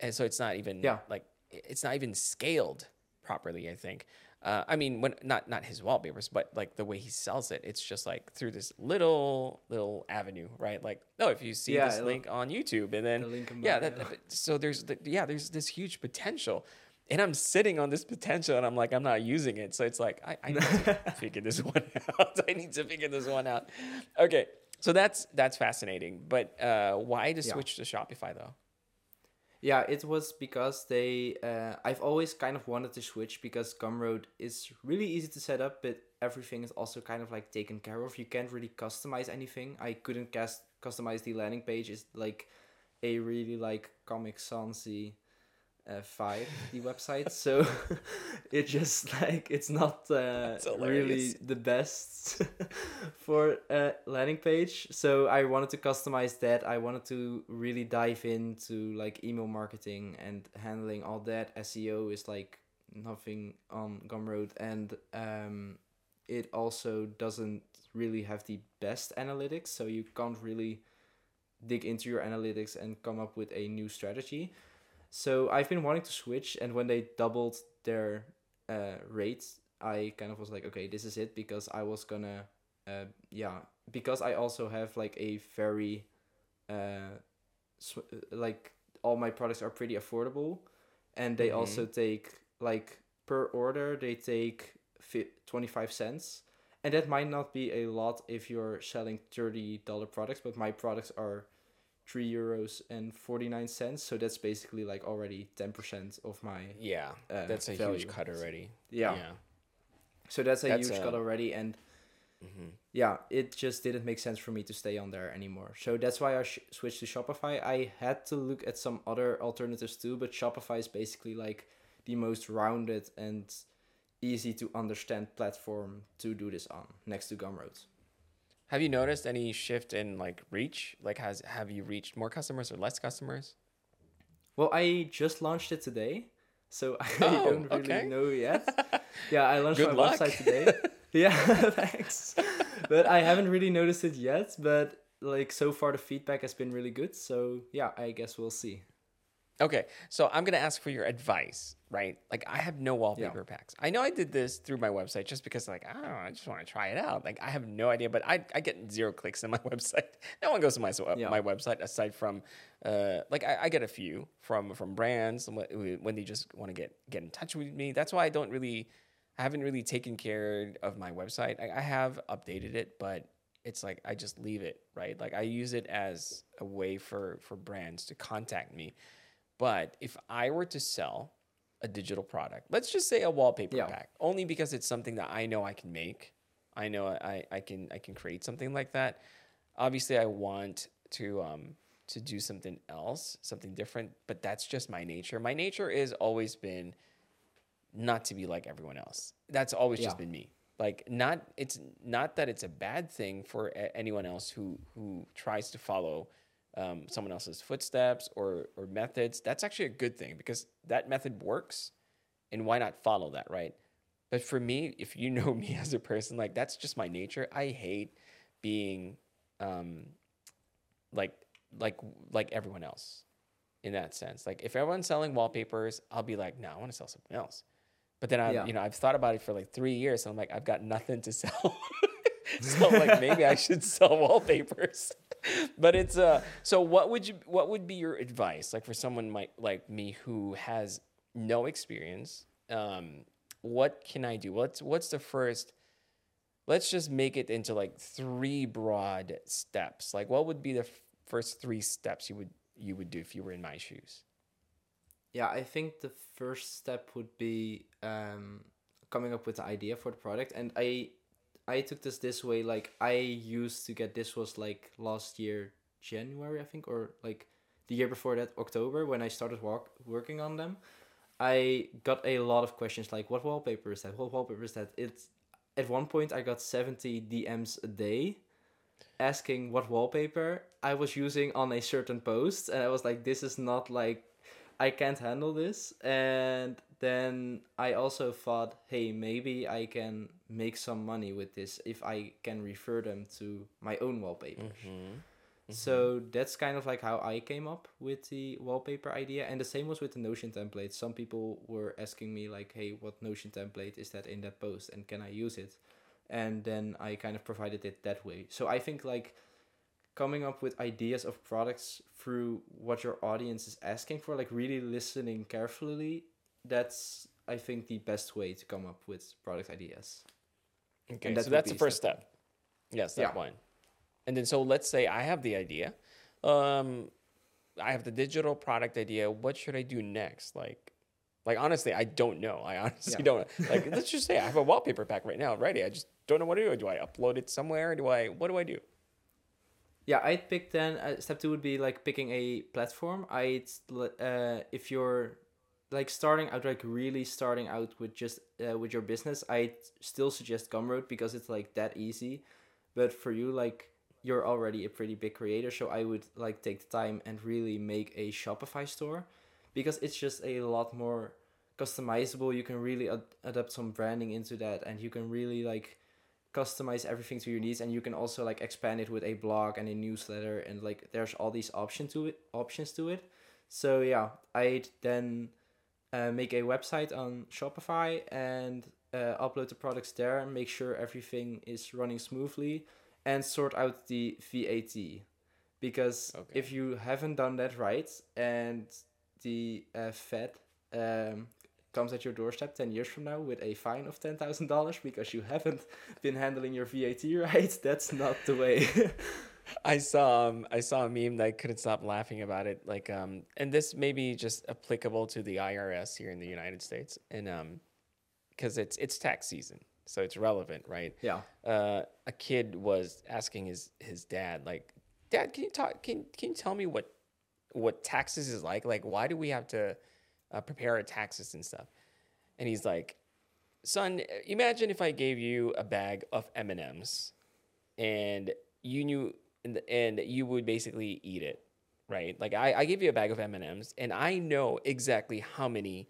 and so it's not even yeah. like it's not even scaled properly. I think. Uh, I mean, when not not his wallpapers, but like the way he sells it, it's just like through this little little avenue, right? Like, oh, if you see yeah, this link on YouTube, and then the yeah, that, so there's the, yeah, there's this huge potential and I'm sitting on this potential and I'm like, I'm not using it. So it's like, I, I need to figure this one out. I need to figure this one out. Okay. So that's that's fascinating. But uh, why to switch yeah. to Shopify though? Yeah, it was because they. Uh, I've always kind of wanted to switch because Gumroad is really easy to set up, but everything is also kind of like taken care of. You can't really customize anything. I couldn't cast customize the landing page. It's like a really like Comic Sansy uh, five the website. So it just like it's not uh, really the best for a landing page. So i wanted to customize that. I wanted to really dive into like email marketing and handling all that. Seo is like nothing on gumroad. And um, it also doesn't really have the best analytics. So you can't really dig into your analytics and come up with a new strategy so I've been wanting to switch, and when they doubled their uh, rates, I kind of was like, okay, this is it because I was gonna, uh, yeah, because I also have like a very, uh, sw- like all my products are pretty affordable, and they mm-hmm. also take like per order they take fi- 25 cents and that might not be a lot if you're selling $30 products but my products are three euros and 49 cents so that's basically like already 10% of my yeah uh, that's a value. huge cut already yeah, yeah. so that's a that's huge a... cut already and mm-hmm. yeah it just didn't make sense for me to stay on there anymore so that's why i sh- switched to shopify i had to look at some other alternatives too but shopify is basically like the most rounded and easy to understand platform to do this on next to gumroad have you noticed any shift in like reach? Like, has have you reached more customers or less customers? Well, I just launched it today, so I oh, don't really okay. know yet. yeah, I launched Good my luck. website today. yeah, thanks. but I haven't really noticed it yet. But like so far, the feedback has been really good. So yeah, I guess we'll see. Okay, so I'm gonna ask for your advice, right? Like I have no wallpaper yeah. packs. I know I did this through my website just because, like, I don't know, I just want to try it out. Like I have no idea, but I, I get zero clicks on my website. No one goes to my yeah. my website aside from, uh, like I, I get a few from from brands when they just want to get get in touch with me. That's why I don't really, I haven't really taken care of my website. I, I have updated it, but it's like I just leave it, right? Like I use it as a way for for brands to contact me but if I were to sell a digital product, let's just say a wallpaper yeah. pack, only because it's something that I know I can make. I know I, I can I can create something like that. Obviously, I want to um, to do something else, something different, but that's just my nature. My nature is always been not to be like everyone else. That's always yeah. just been me. Like not it's not that it's a bad thing for anyone else who who tries to follow um, someone else's footsteps or or methods, that's actually a good thing because that method works, and why not follow that, right? But for me, if you know me as a person, like that's just my nature. I hate being um, like like like everyone else in that sense. Like if everyone's selling wallpapers, I'll be like, no, I want to sell something else. But then I, yeah. you know, I've thought about it for like three years, and I'm like, I've got nothing to sell. so like maybe I should sell wallpapers. but it's uh so what would you what would be your advice like for someone like like me who has no experience? Um what can I do? What's what's the first let's just make it into like three broad steps. Like what would be the f- first three steps you would you would do if you were in my shoes? Yeah, I think the first step would be um, coming up with the idea for the product, and I I took this this way. Like I used to get this was like last year January, I think, or like the year before that October when I started walk, working on them. I got a lot of questions like, "What wallpaper is that? What wallpaper is that?" It's at one point I got seventy DMs a day asking what wallpaper I was using on a certain post, and I was like, "This is not like I can't handle this." And then I also thought, "Hey, maybe I can make some money with this if I can refer them to my own wallpapers." Mm-hmm. Mm-hmm. So that's kind of like how I came up with the wallpaper idea, and the same was with the Notion template. Some people were asking me like, "Hey, what Notion template is that in that post, and can I use it?" And then I kind of provided it that way. So I think like coming up with ideas of products through what your audience is asking for, like really listening carefully, that's I think the best way to come up with product ideas. Okay, that so that's the first step step. Yeah, step Yeah. one. And then so let's say I have the idea. Um, I have the digital product idea. What should I do next? Like, like honestly, I don't know. I honestly Yeah. don't. Like, let's just say I have a wallpaper pack right now ready. I just don't know what to do. Do I upload it somewhere? Do I? What do I do? Yeah, I'd pick then. Uh, step two would be like picking a platform. I'd uh, if you're like starting out, like really starting out with just uh, with your business, I'd still suggest Gumroad because it's like that easy. But for you, like you're already a pretty big creator, so I would like take the time and really make a Shopify store because it's just a lot more customizable. You can really ad- adapt some branding into that, and you can really like customize everything to your needs and you can also like expand it with a blog and a newsletter and like there's all these options to it options to it so yeah i'd then uh, make a website on shopify and uh, upload the products there make sure everything is running smoothly and sort out the vat because Okay. if you haven't done that right and the uh, fed um, comes at your doorstep 10 years from now with a fine of $10,000 because you haven't been handling your VAT right, that's not the way. I saw um, I saw a meme that I couldn't stop laughing about it. Like um, and this may be just applicable to the IRS here in the United States, and um, because it's it's tax season, so it's relevant, right? yeah. uh, a kid was asking his his dad like dad can you talk can can you tell me what what taxes is like like why do we have to uh, prepare our taxes and stuff. And he's like son imagine if i gave you a bag of m&ms and you knew and, and you would basically eat it right? Like I, I give you a bag of m&ms and i know exactly how many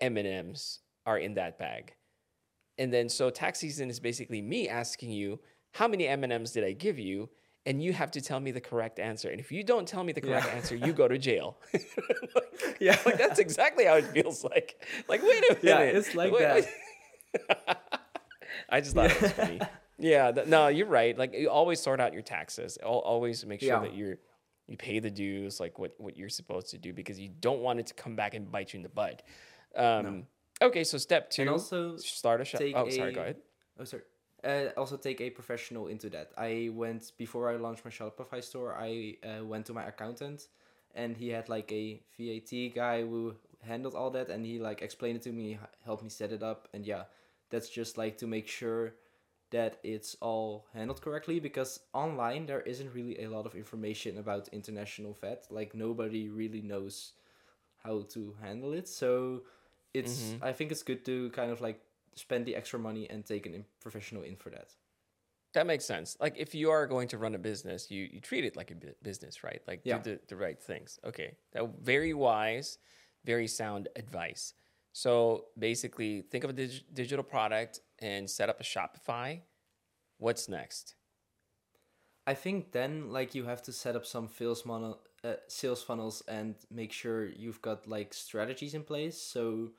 m&ms are in that bag. And then so tax season is basically me asking you how many M&Ms did I give you and you have to tell me the correct answer. And if you don't tell me the correct Yeah. answer, you go to jail. like, Yeah. like that's exactly how it feels like. Like wait a minute. Yeah, it's like Wait- that. I just thought it was funny. Yeah, th- no, you're right. Like you always sort out your taxes. Al- Always make sure Yeah. that you're you pay the dues, like what what you're supposed to do, because you don't want it to come back and bite you in the butt. Um, Okay, so step two, And also start a shop. Oh, sorry. Go ahead. Oh, sorry. Uh, also take a professional into that. I went before I launched my Shopify store. I uh, went to my accountant, and he had like a VAT guy who handled all that, and he like explained it to me, helped me set it up, and yeah, that's just like to make sure that it's all handled correctly because online there isn't really a lot of information about international VAT. Like nobody really knows how to handle it. So it's Mhm. I think it's good to kind of like spend the extra money and take an in- professional in for that. That makes sense. Like if you are going to run a business, you, you treat it like a business, right? Like Yeah. do the, the right things. Okay. That very wise, very sound advice. So basically think of a dig- digital product and set up a Shopify. What's next? I think then like you have to set up some sales funnel, uh, sales funnels and make sure you've got like strategies in place. So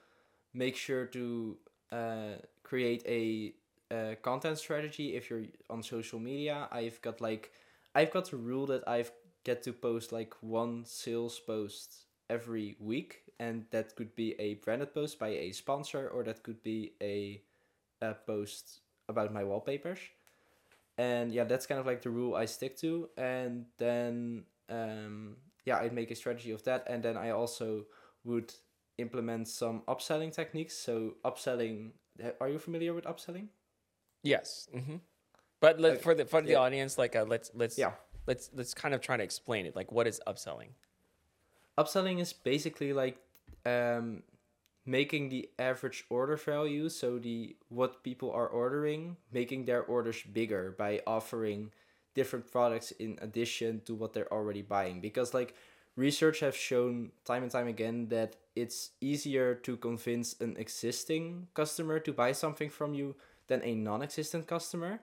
make sure to uh, create a uh, content strategy if you're on social media. I've got like I've got a rule that I've get to post like one sales post every week, and that could be a branded post by a sponsor, or that could be a, a post about my wallpapers. And yeah, that's kind of like the rule I stick to. And then um, yeah, I'd make a strategy of that, and then I also would implement some upselling techniques. So upselling, are you familiar with upselling? Yes. Mm-hmm. But let, Okay, for the for the yeah. audience, like uh, let's let's Yeah. let's let's kind of try to explain it. Like, what is upselling? Upselling is basically like um, making the average order value, so the what people are ordering, making their orders bigger by offering different products in addition to what they're already buying. Because like research have shown time and time again that it's easier to convince an existing customer to buy something from you than a non-existent customer.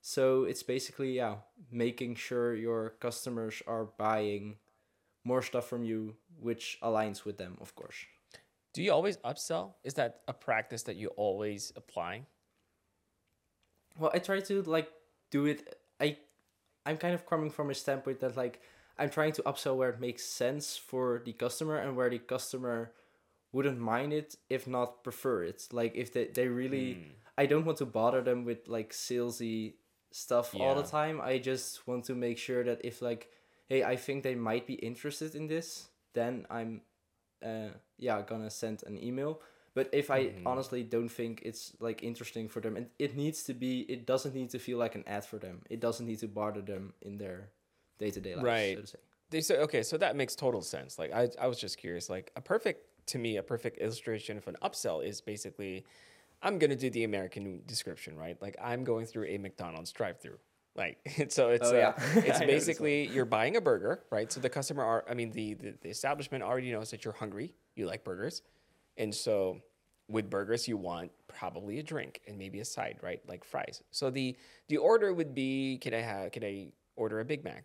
So it's basically yeah, making sure your customers are buying more stuff from you which aligns with them, of course. Do you always upsell? Is that a practice that you always apply? Well, I try to like do it I I'm kind of coming from a standpoint that like I'm trying to upsell where it makes sense for the customer and where the customer wouldn't mind it if not prefer it. Like if they, they really I don't want to bother them with like salesy stuff all the time. I just want to make sure that if like hey, I think they might be interested in this, then I'm uh yeah, gonna send an email. But if I honestly don't think it's like interesting for them and it needs to be it doesn't need to feel like an ad for them. It doesn't need to bother them in their day to day life, Right. so to say. They say okay, so that makes total sense. Like I, I was just curious. Like a perfect to me, a perfect illustration of an upsell is basically, I'm gonna do the American description, right? Like I'm going through a McDonald's drive-through. Like so, it's Oh, uh, it's I know this one. basically you're buying a burger, right? So the customer are, I mean, the, the the establishment already knows that you're hungry, you like burgers, and so with burgers you want probably a drink and maybe a side, right? Like fries. So the the order would be, can I have, can I order a Big Mac?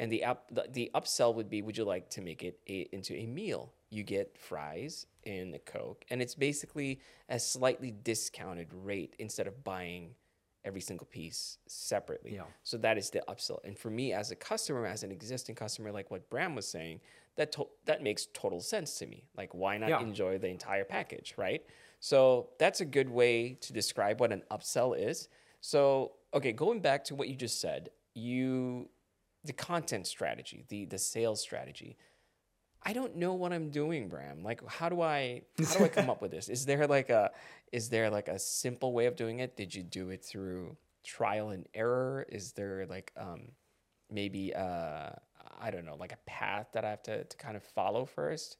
And the up the, the upsell would be, would you like to make it a, into a meal? You get fries and a Coke, and it's basically a slightly discounted rate instead of buying every single piece separately. Yeah. So that is the upsell. And for me as a customer, as an existing customer, like what Bram was saying, that to- that makes total sense to me. Like why not Yeah. enjoy the entire package, right? So that's a good way to describe what an upsell is. So okay, going back to what you just said, you the content strategy, the the sales strategy. I don't know what I'm doing, Bram. Like, how do I how do I come up with this? Is there like a is there like a simple way of doing it? Did you do it through trial and error? Is there like um maybe uh I don't know, like a path that I have to, to kind of follow first?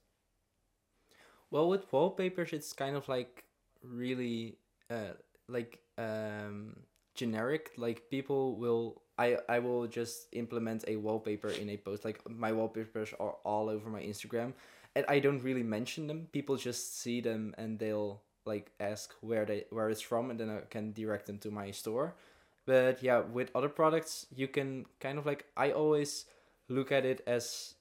Well, with wallpapers, it's kind of like really uh, like um, generic. Like people will, I I will just implement a wallpaper in a post. Like my wallpapers are all over my Instagram, and I don't really mention them. People just see them and they'll like ask where they where it's from, and then I can direct them to my store. But yeah, with other products, you can kind of like I always look at it as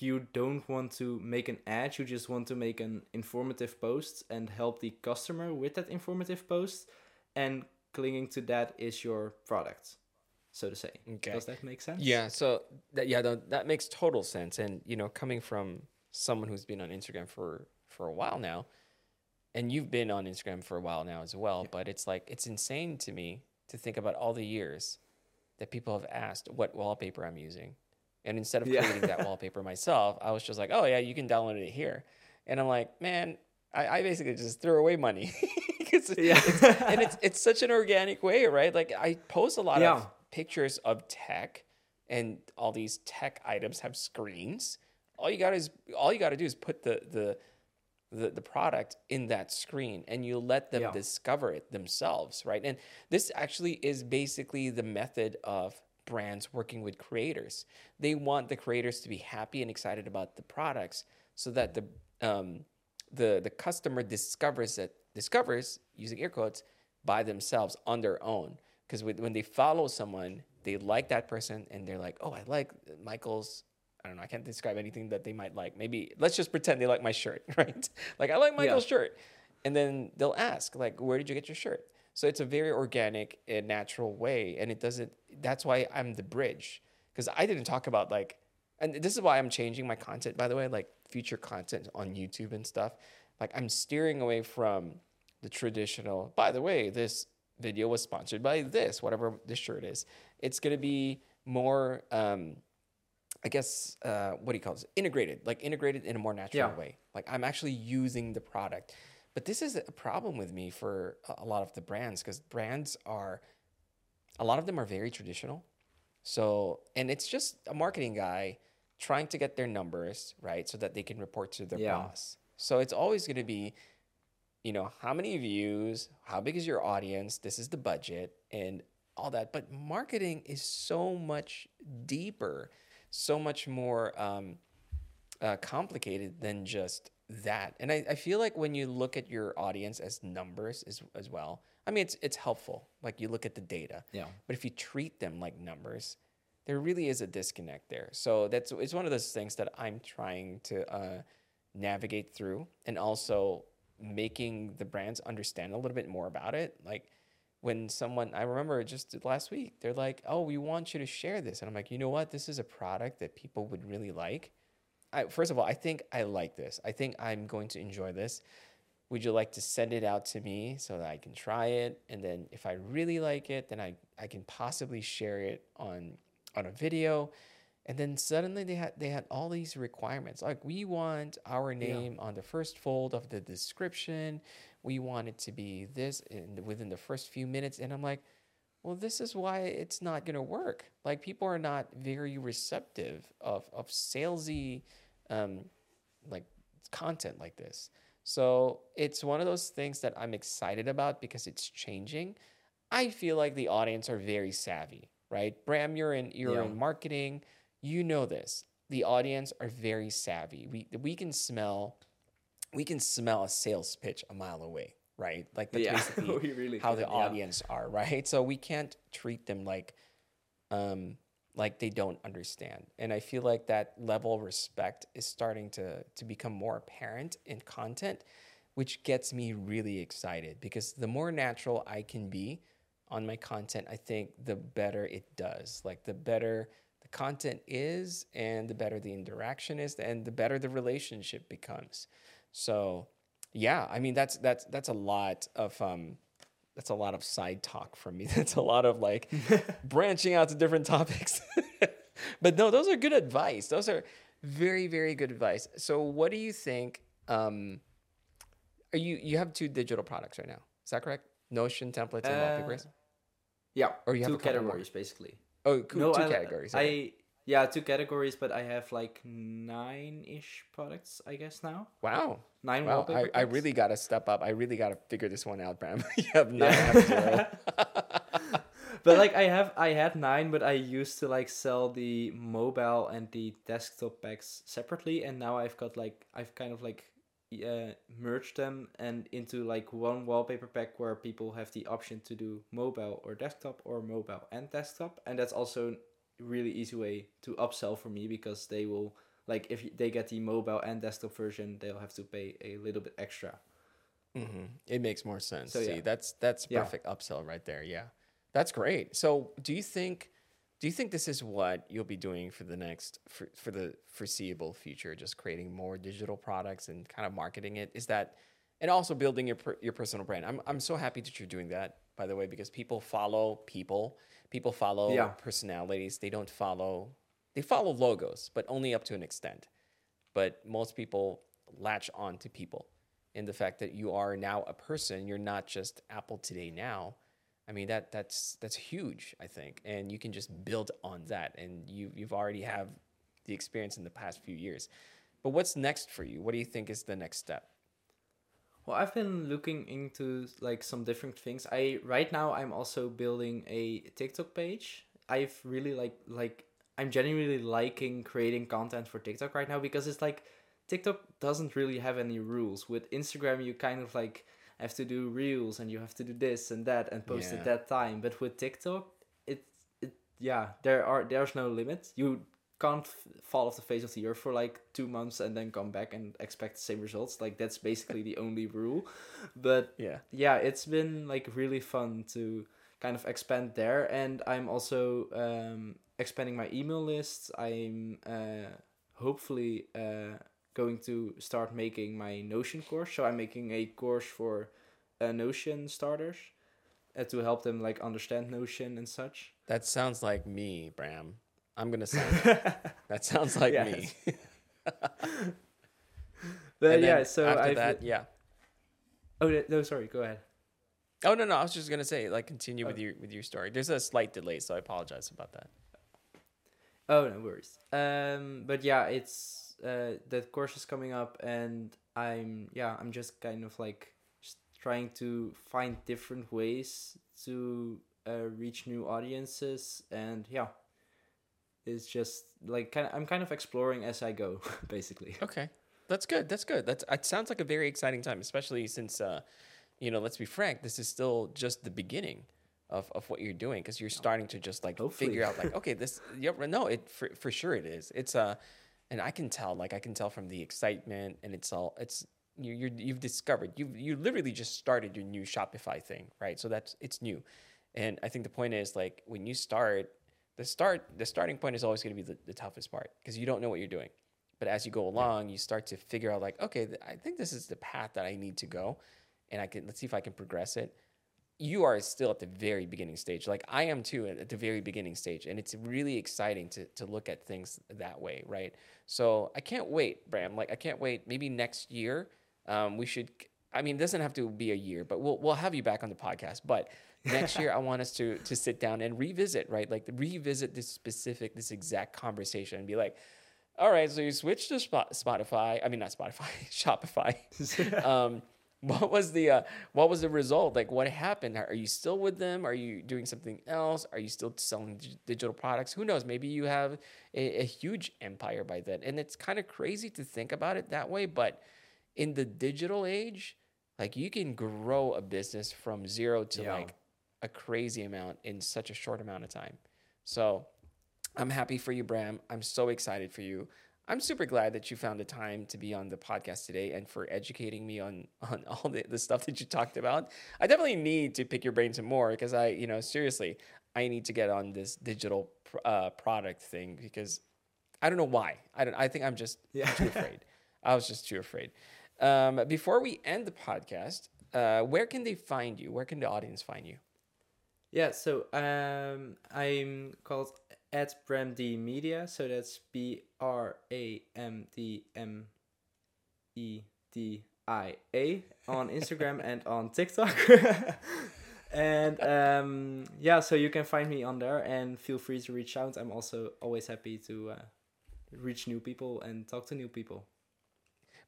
you don't want to make an ad you just want to make an informative post and help the customer with that informative post and clinging to that is your product so to say Okay. does that make sense Yeah, so that yeah, that, that makes total sense. And you know, coming from someone who's been on Instagram for for a while now, and you've been on Instagram for a while now as well, but it's like it's insane to me to think about all the years that people have asked what wallpaper I'm using. And instead of Yeah. creating that wallpaper myself, I was just like, oh yeah, you can download it here. And I'm like, man, I, I basically just threw away money. it's- Yeah. it's- and it's it's such an organic way, right? Like I post a lot Yeah. of pictures of tech and all these tech items have screens. All you got is all you got to do is put the the the, the product in that screen and you let them Yeah. discover it themselves, right? And this actually is basically the method of brands working with creators. They want the creators to be happy and excited about the products so that the um, the the customer discovers it discovers using air quotes by themselves on their own because when they follow someone they like that person and they're like oh i like michael's i don't know i can't describe anything that they might like maybe let's just pretend they like my shirt right like i like michael's shirt and then they'll ask like where did you get your shirt So it's a very organic and natural way. And it doesn't, that's why I'm the bridge. Because I didn't talk about like, and this is why I'm changing my content, by the way, like future content on YouTube and stuff. Like I'm steering away from the traditional, by the way, this video was sponsored by this, whatever this shirt is. It's going to be more, um, I guess, uh, what do you call this? Integrated, like integrated in a more natural Yeah. way. Like I'm actually using the product. But this is a problem with me for a- a lot of the brands because brands are, a lot of them are very traditional. So, and it's just a marketing guy trying to get their numbers, right? So that they can report to their Yeah. boss. So it's always going to be, you know, how many views, how big is your audience, this is the budget, and all that. But marketing is so much deeper, so much more um, uh, complicated than just that. And I, I feel like when you look at your audience as numbers as, as well, I mean, it's, it's helpful. Like you look at the data. Yeah. But if you treat them like numbers, there really is a disconnect there. So that's it's one of those things that I'm trying to uh, navigate through, and also making the brands understand a little bit more about it. Like when someone I remember just last week, they're like, "Oh, we want you to share this," and I'm like, "You know what? This is a product that people would really like." I, first of all, I think I like this. I think I'm going to enjoy this. Would you like to send it out to me so that I can try it? And then if I really like it, then I, I can possibly share it on on a video. And then suddenly they had they had all these requirements. Like we want our name on the first fold of the description. We want it to be this in, within the first few minutes. And I'm like, well, this is why it's not gonna work. Like people are not very receptive of of salesy um, like content like this. So it's one of those things that I'm excited about because it's changing. I feel like the audience are very savvy, right? Bram, you're in you're Yeah. in marketing. You know this. The audience are very savvy. We we can smell we can smell a sales pitch a mile away, right? Like that's Yeah, basically really how the can, yeah. audience are, right? So we can't treat them like um like they don't understand. And I feel like that level of respect is starting to to become more apparent in content, which gets me really excited because the more natural I can be on my content, I think the better it does. Like the better the content is and the better the interaction is and the better the relationship becomes. So, yeah, I mean that's that's that's a lot of um that's a lot of side talk from me. That's a lot of like branching out to different topics. but no, those are good advice. Those are very, very good advice. So what do you think? Um, are you you have two digital products right now? Is that correct? Notion templates and Uh, wallpapers. Yeah. Or you have two categories basically. Oh, cool. no, two I, categories. I yeah, two categories, but I have like nine ish products, I guess now. wow. Nine Wow. I, I really got to step up. I really got to figure this one out, Bram. you have nine, have but like I have I had nine, but I used to like sell the mobile and the desktop packs separately, and now I've got like I've kind of like uh, merged them and into like one wallpaper pack where people have the option to do mobile or desktop or mobile and desktop, and that's also a really easy way to upsell for me because they will like if they get the mobile and desktop version, they'll have to pay a little bit extra. hmm It makes more sense. So, See, yeah. that's that's Yeah. perfect upsell right there. Yeah, that's great. So, do you think do you think this is what you'll be doing for the next for, for the foreseeable future? Just creating more digital products and kind of marketing it. Is that and also building your per, your personal brand? I'm I'm so happy that you're doing that. By the way, because people follow people, people follow Yeah. personalities. They don't follow they follow logos, but only up to an extent. But most people latch on to people in the fact that you are now a person you're not just apple today now i mean that that's that's huge i think and you can just build on that and you you've already have the experience in the past few years but what's next for you what do you think is the next step Well, I've been looking into like some different things. I right now I'm also building a TikTok page. I've really like like I'm genuinely liking creating content for TikTok right now because it's like TikTok doesn't really have any rules. With Instagram you kind of like have to do reels and you have to do this and that and post Yeah. at that time. But with TikTok, it it yeah, there are there's no limit. You can't f- fall off the face of the earth for like two months and then come back and expect the same results. Like that's basically the only rule. But Yeah. yeah, it's been like really fun to kind of expand there, and I'm also um, expanding my email lists. I'm uh, hopefully uh, going to start making my Notion course. So I'm making a course for uh, Notion starters uh, to help them like understand Notion and such. That sounds like me, Bram. I'm gonna sign. that sounds like me. But yeah, so after I've that, yeah. oh no, sorry, go ahead. Oh no, no. I was just gonna say, like, continue with Oh. your with your story. There's a slight delay, so I apologize about that. Oh no worries. Um, but yeah, it's uh that course is coming up, and I'm yeah I'm just kind of like just trying to find different ways to uh, reach new audiences, and yeah, it's just like kind of, I'm kind of exploring as I go, basically. Okay, that's good. That's good. That's it. Sounds like a very exciting time, especially since, uh, you know, let's be frank, this is still just the beginning of, of what you're doing because you're starting to just like Hopefully. figure out like, okay, this. Yep. No, it for for sure it is. It's uh, and I can tell. Like I can tell from the excitement, and it's all it's. You, you're, you've discovered you you literally just started your new Shopify thing, right? So that's it's new, and I think the point is like when you start, the start the starting point is always going to be the, the toughest part because you don't know what you're doing. But as you go along, you start to figure out like, okay, I think this is the path that I need to go, and I can let's see if I can progress it. You are still at the very beginning stage, like I am too, at the very beginning stage, and it's really exciting to to look at things that way, right? So I can't wait, Bram. Like I can't wait. Maybe next year, um, we should. I mean, it doesn't have to be a year, but we'll we'll have you back on the podcast. But next year, I want us to to sit down and revisit, right? Like revisit this specific, this exact conversation, and be like, all right, so you switched to Spot- Spotify. I mean, not Spotify, Shopify. um, what was the uh, what was the result? Like, what happened? Are you still with them? Are you doing something else? Are you still selling dig- digital products? Who knows? Maybe you have a, a huge empire by then. And it's kind of crazy to think about it that way, but in the digital age, like you can grow a business from zero to Yeah. like a crazy amount in such a short amount of time. So I'm happy for you, Bram. I'm so excited for you. I'm super glad that you found the time to be on the podcast today and for educating me on on all the, the stuff that you talked about. I definitely need to pick your brain some more because I, you know, seriously, I need to get on this digital pr- uh, product thing because I don't know why. I don't. I think I'm just Yeah. too afraid. I was just too afraid. Um, before we end the podcast, uh, where can they find you? Where can the audience find you? Yeah, so um, I'm called at Bramd Media, so that's B R A M D M E D I A on Instagram and on TikTok. and um, yeah, so you can find me on there and feel free to reach out. I'm also always happy to uh, reach new people and talk to new people.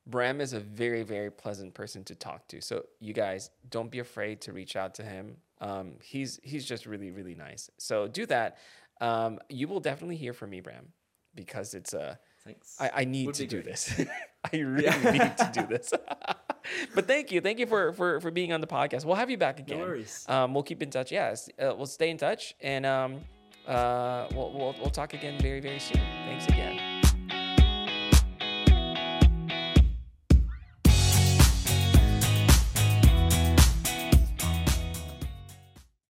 Bram is a very, very pleasant person to talk to. So you guys don't be afraid to reach out to him. Um, he's he's just really, really nice. So do that. Um, you will definitely hear from me, Bram, because it's a. Thanks. Uh, I, I need Would to do great. this. I really Yeah. need to do this. but thank you, thank you for for for being on the podcast. We'll have you back no again. worries. Um, we'll keep in touch. Yes, uh, we'll stay in touch, and um, uh, we'll, we'll we'll talk again very very soon. Thanks again.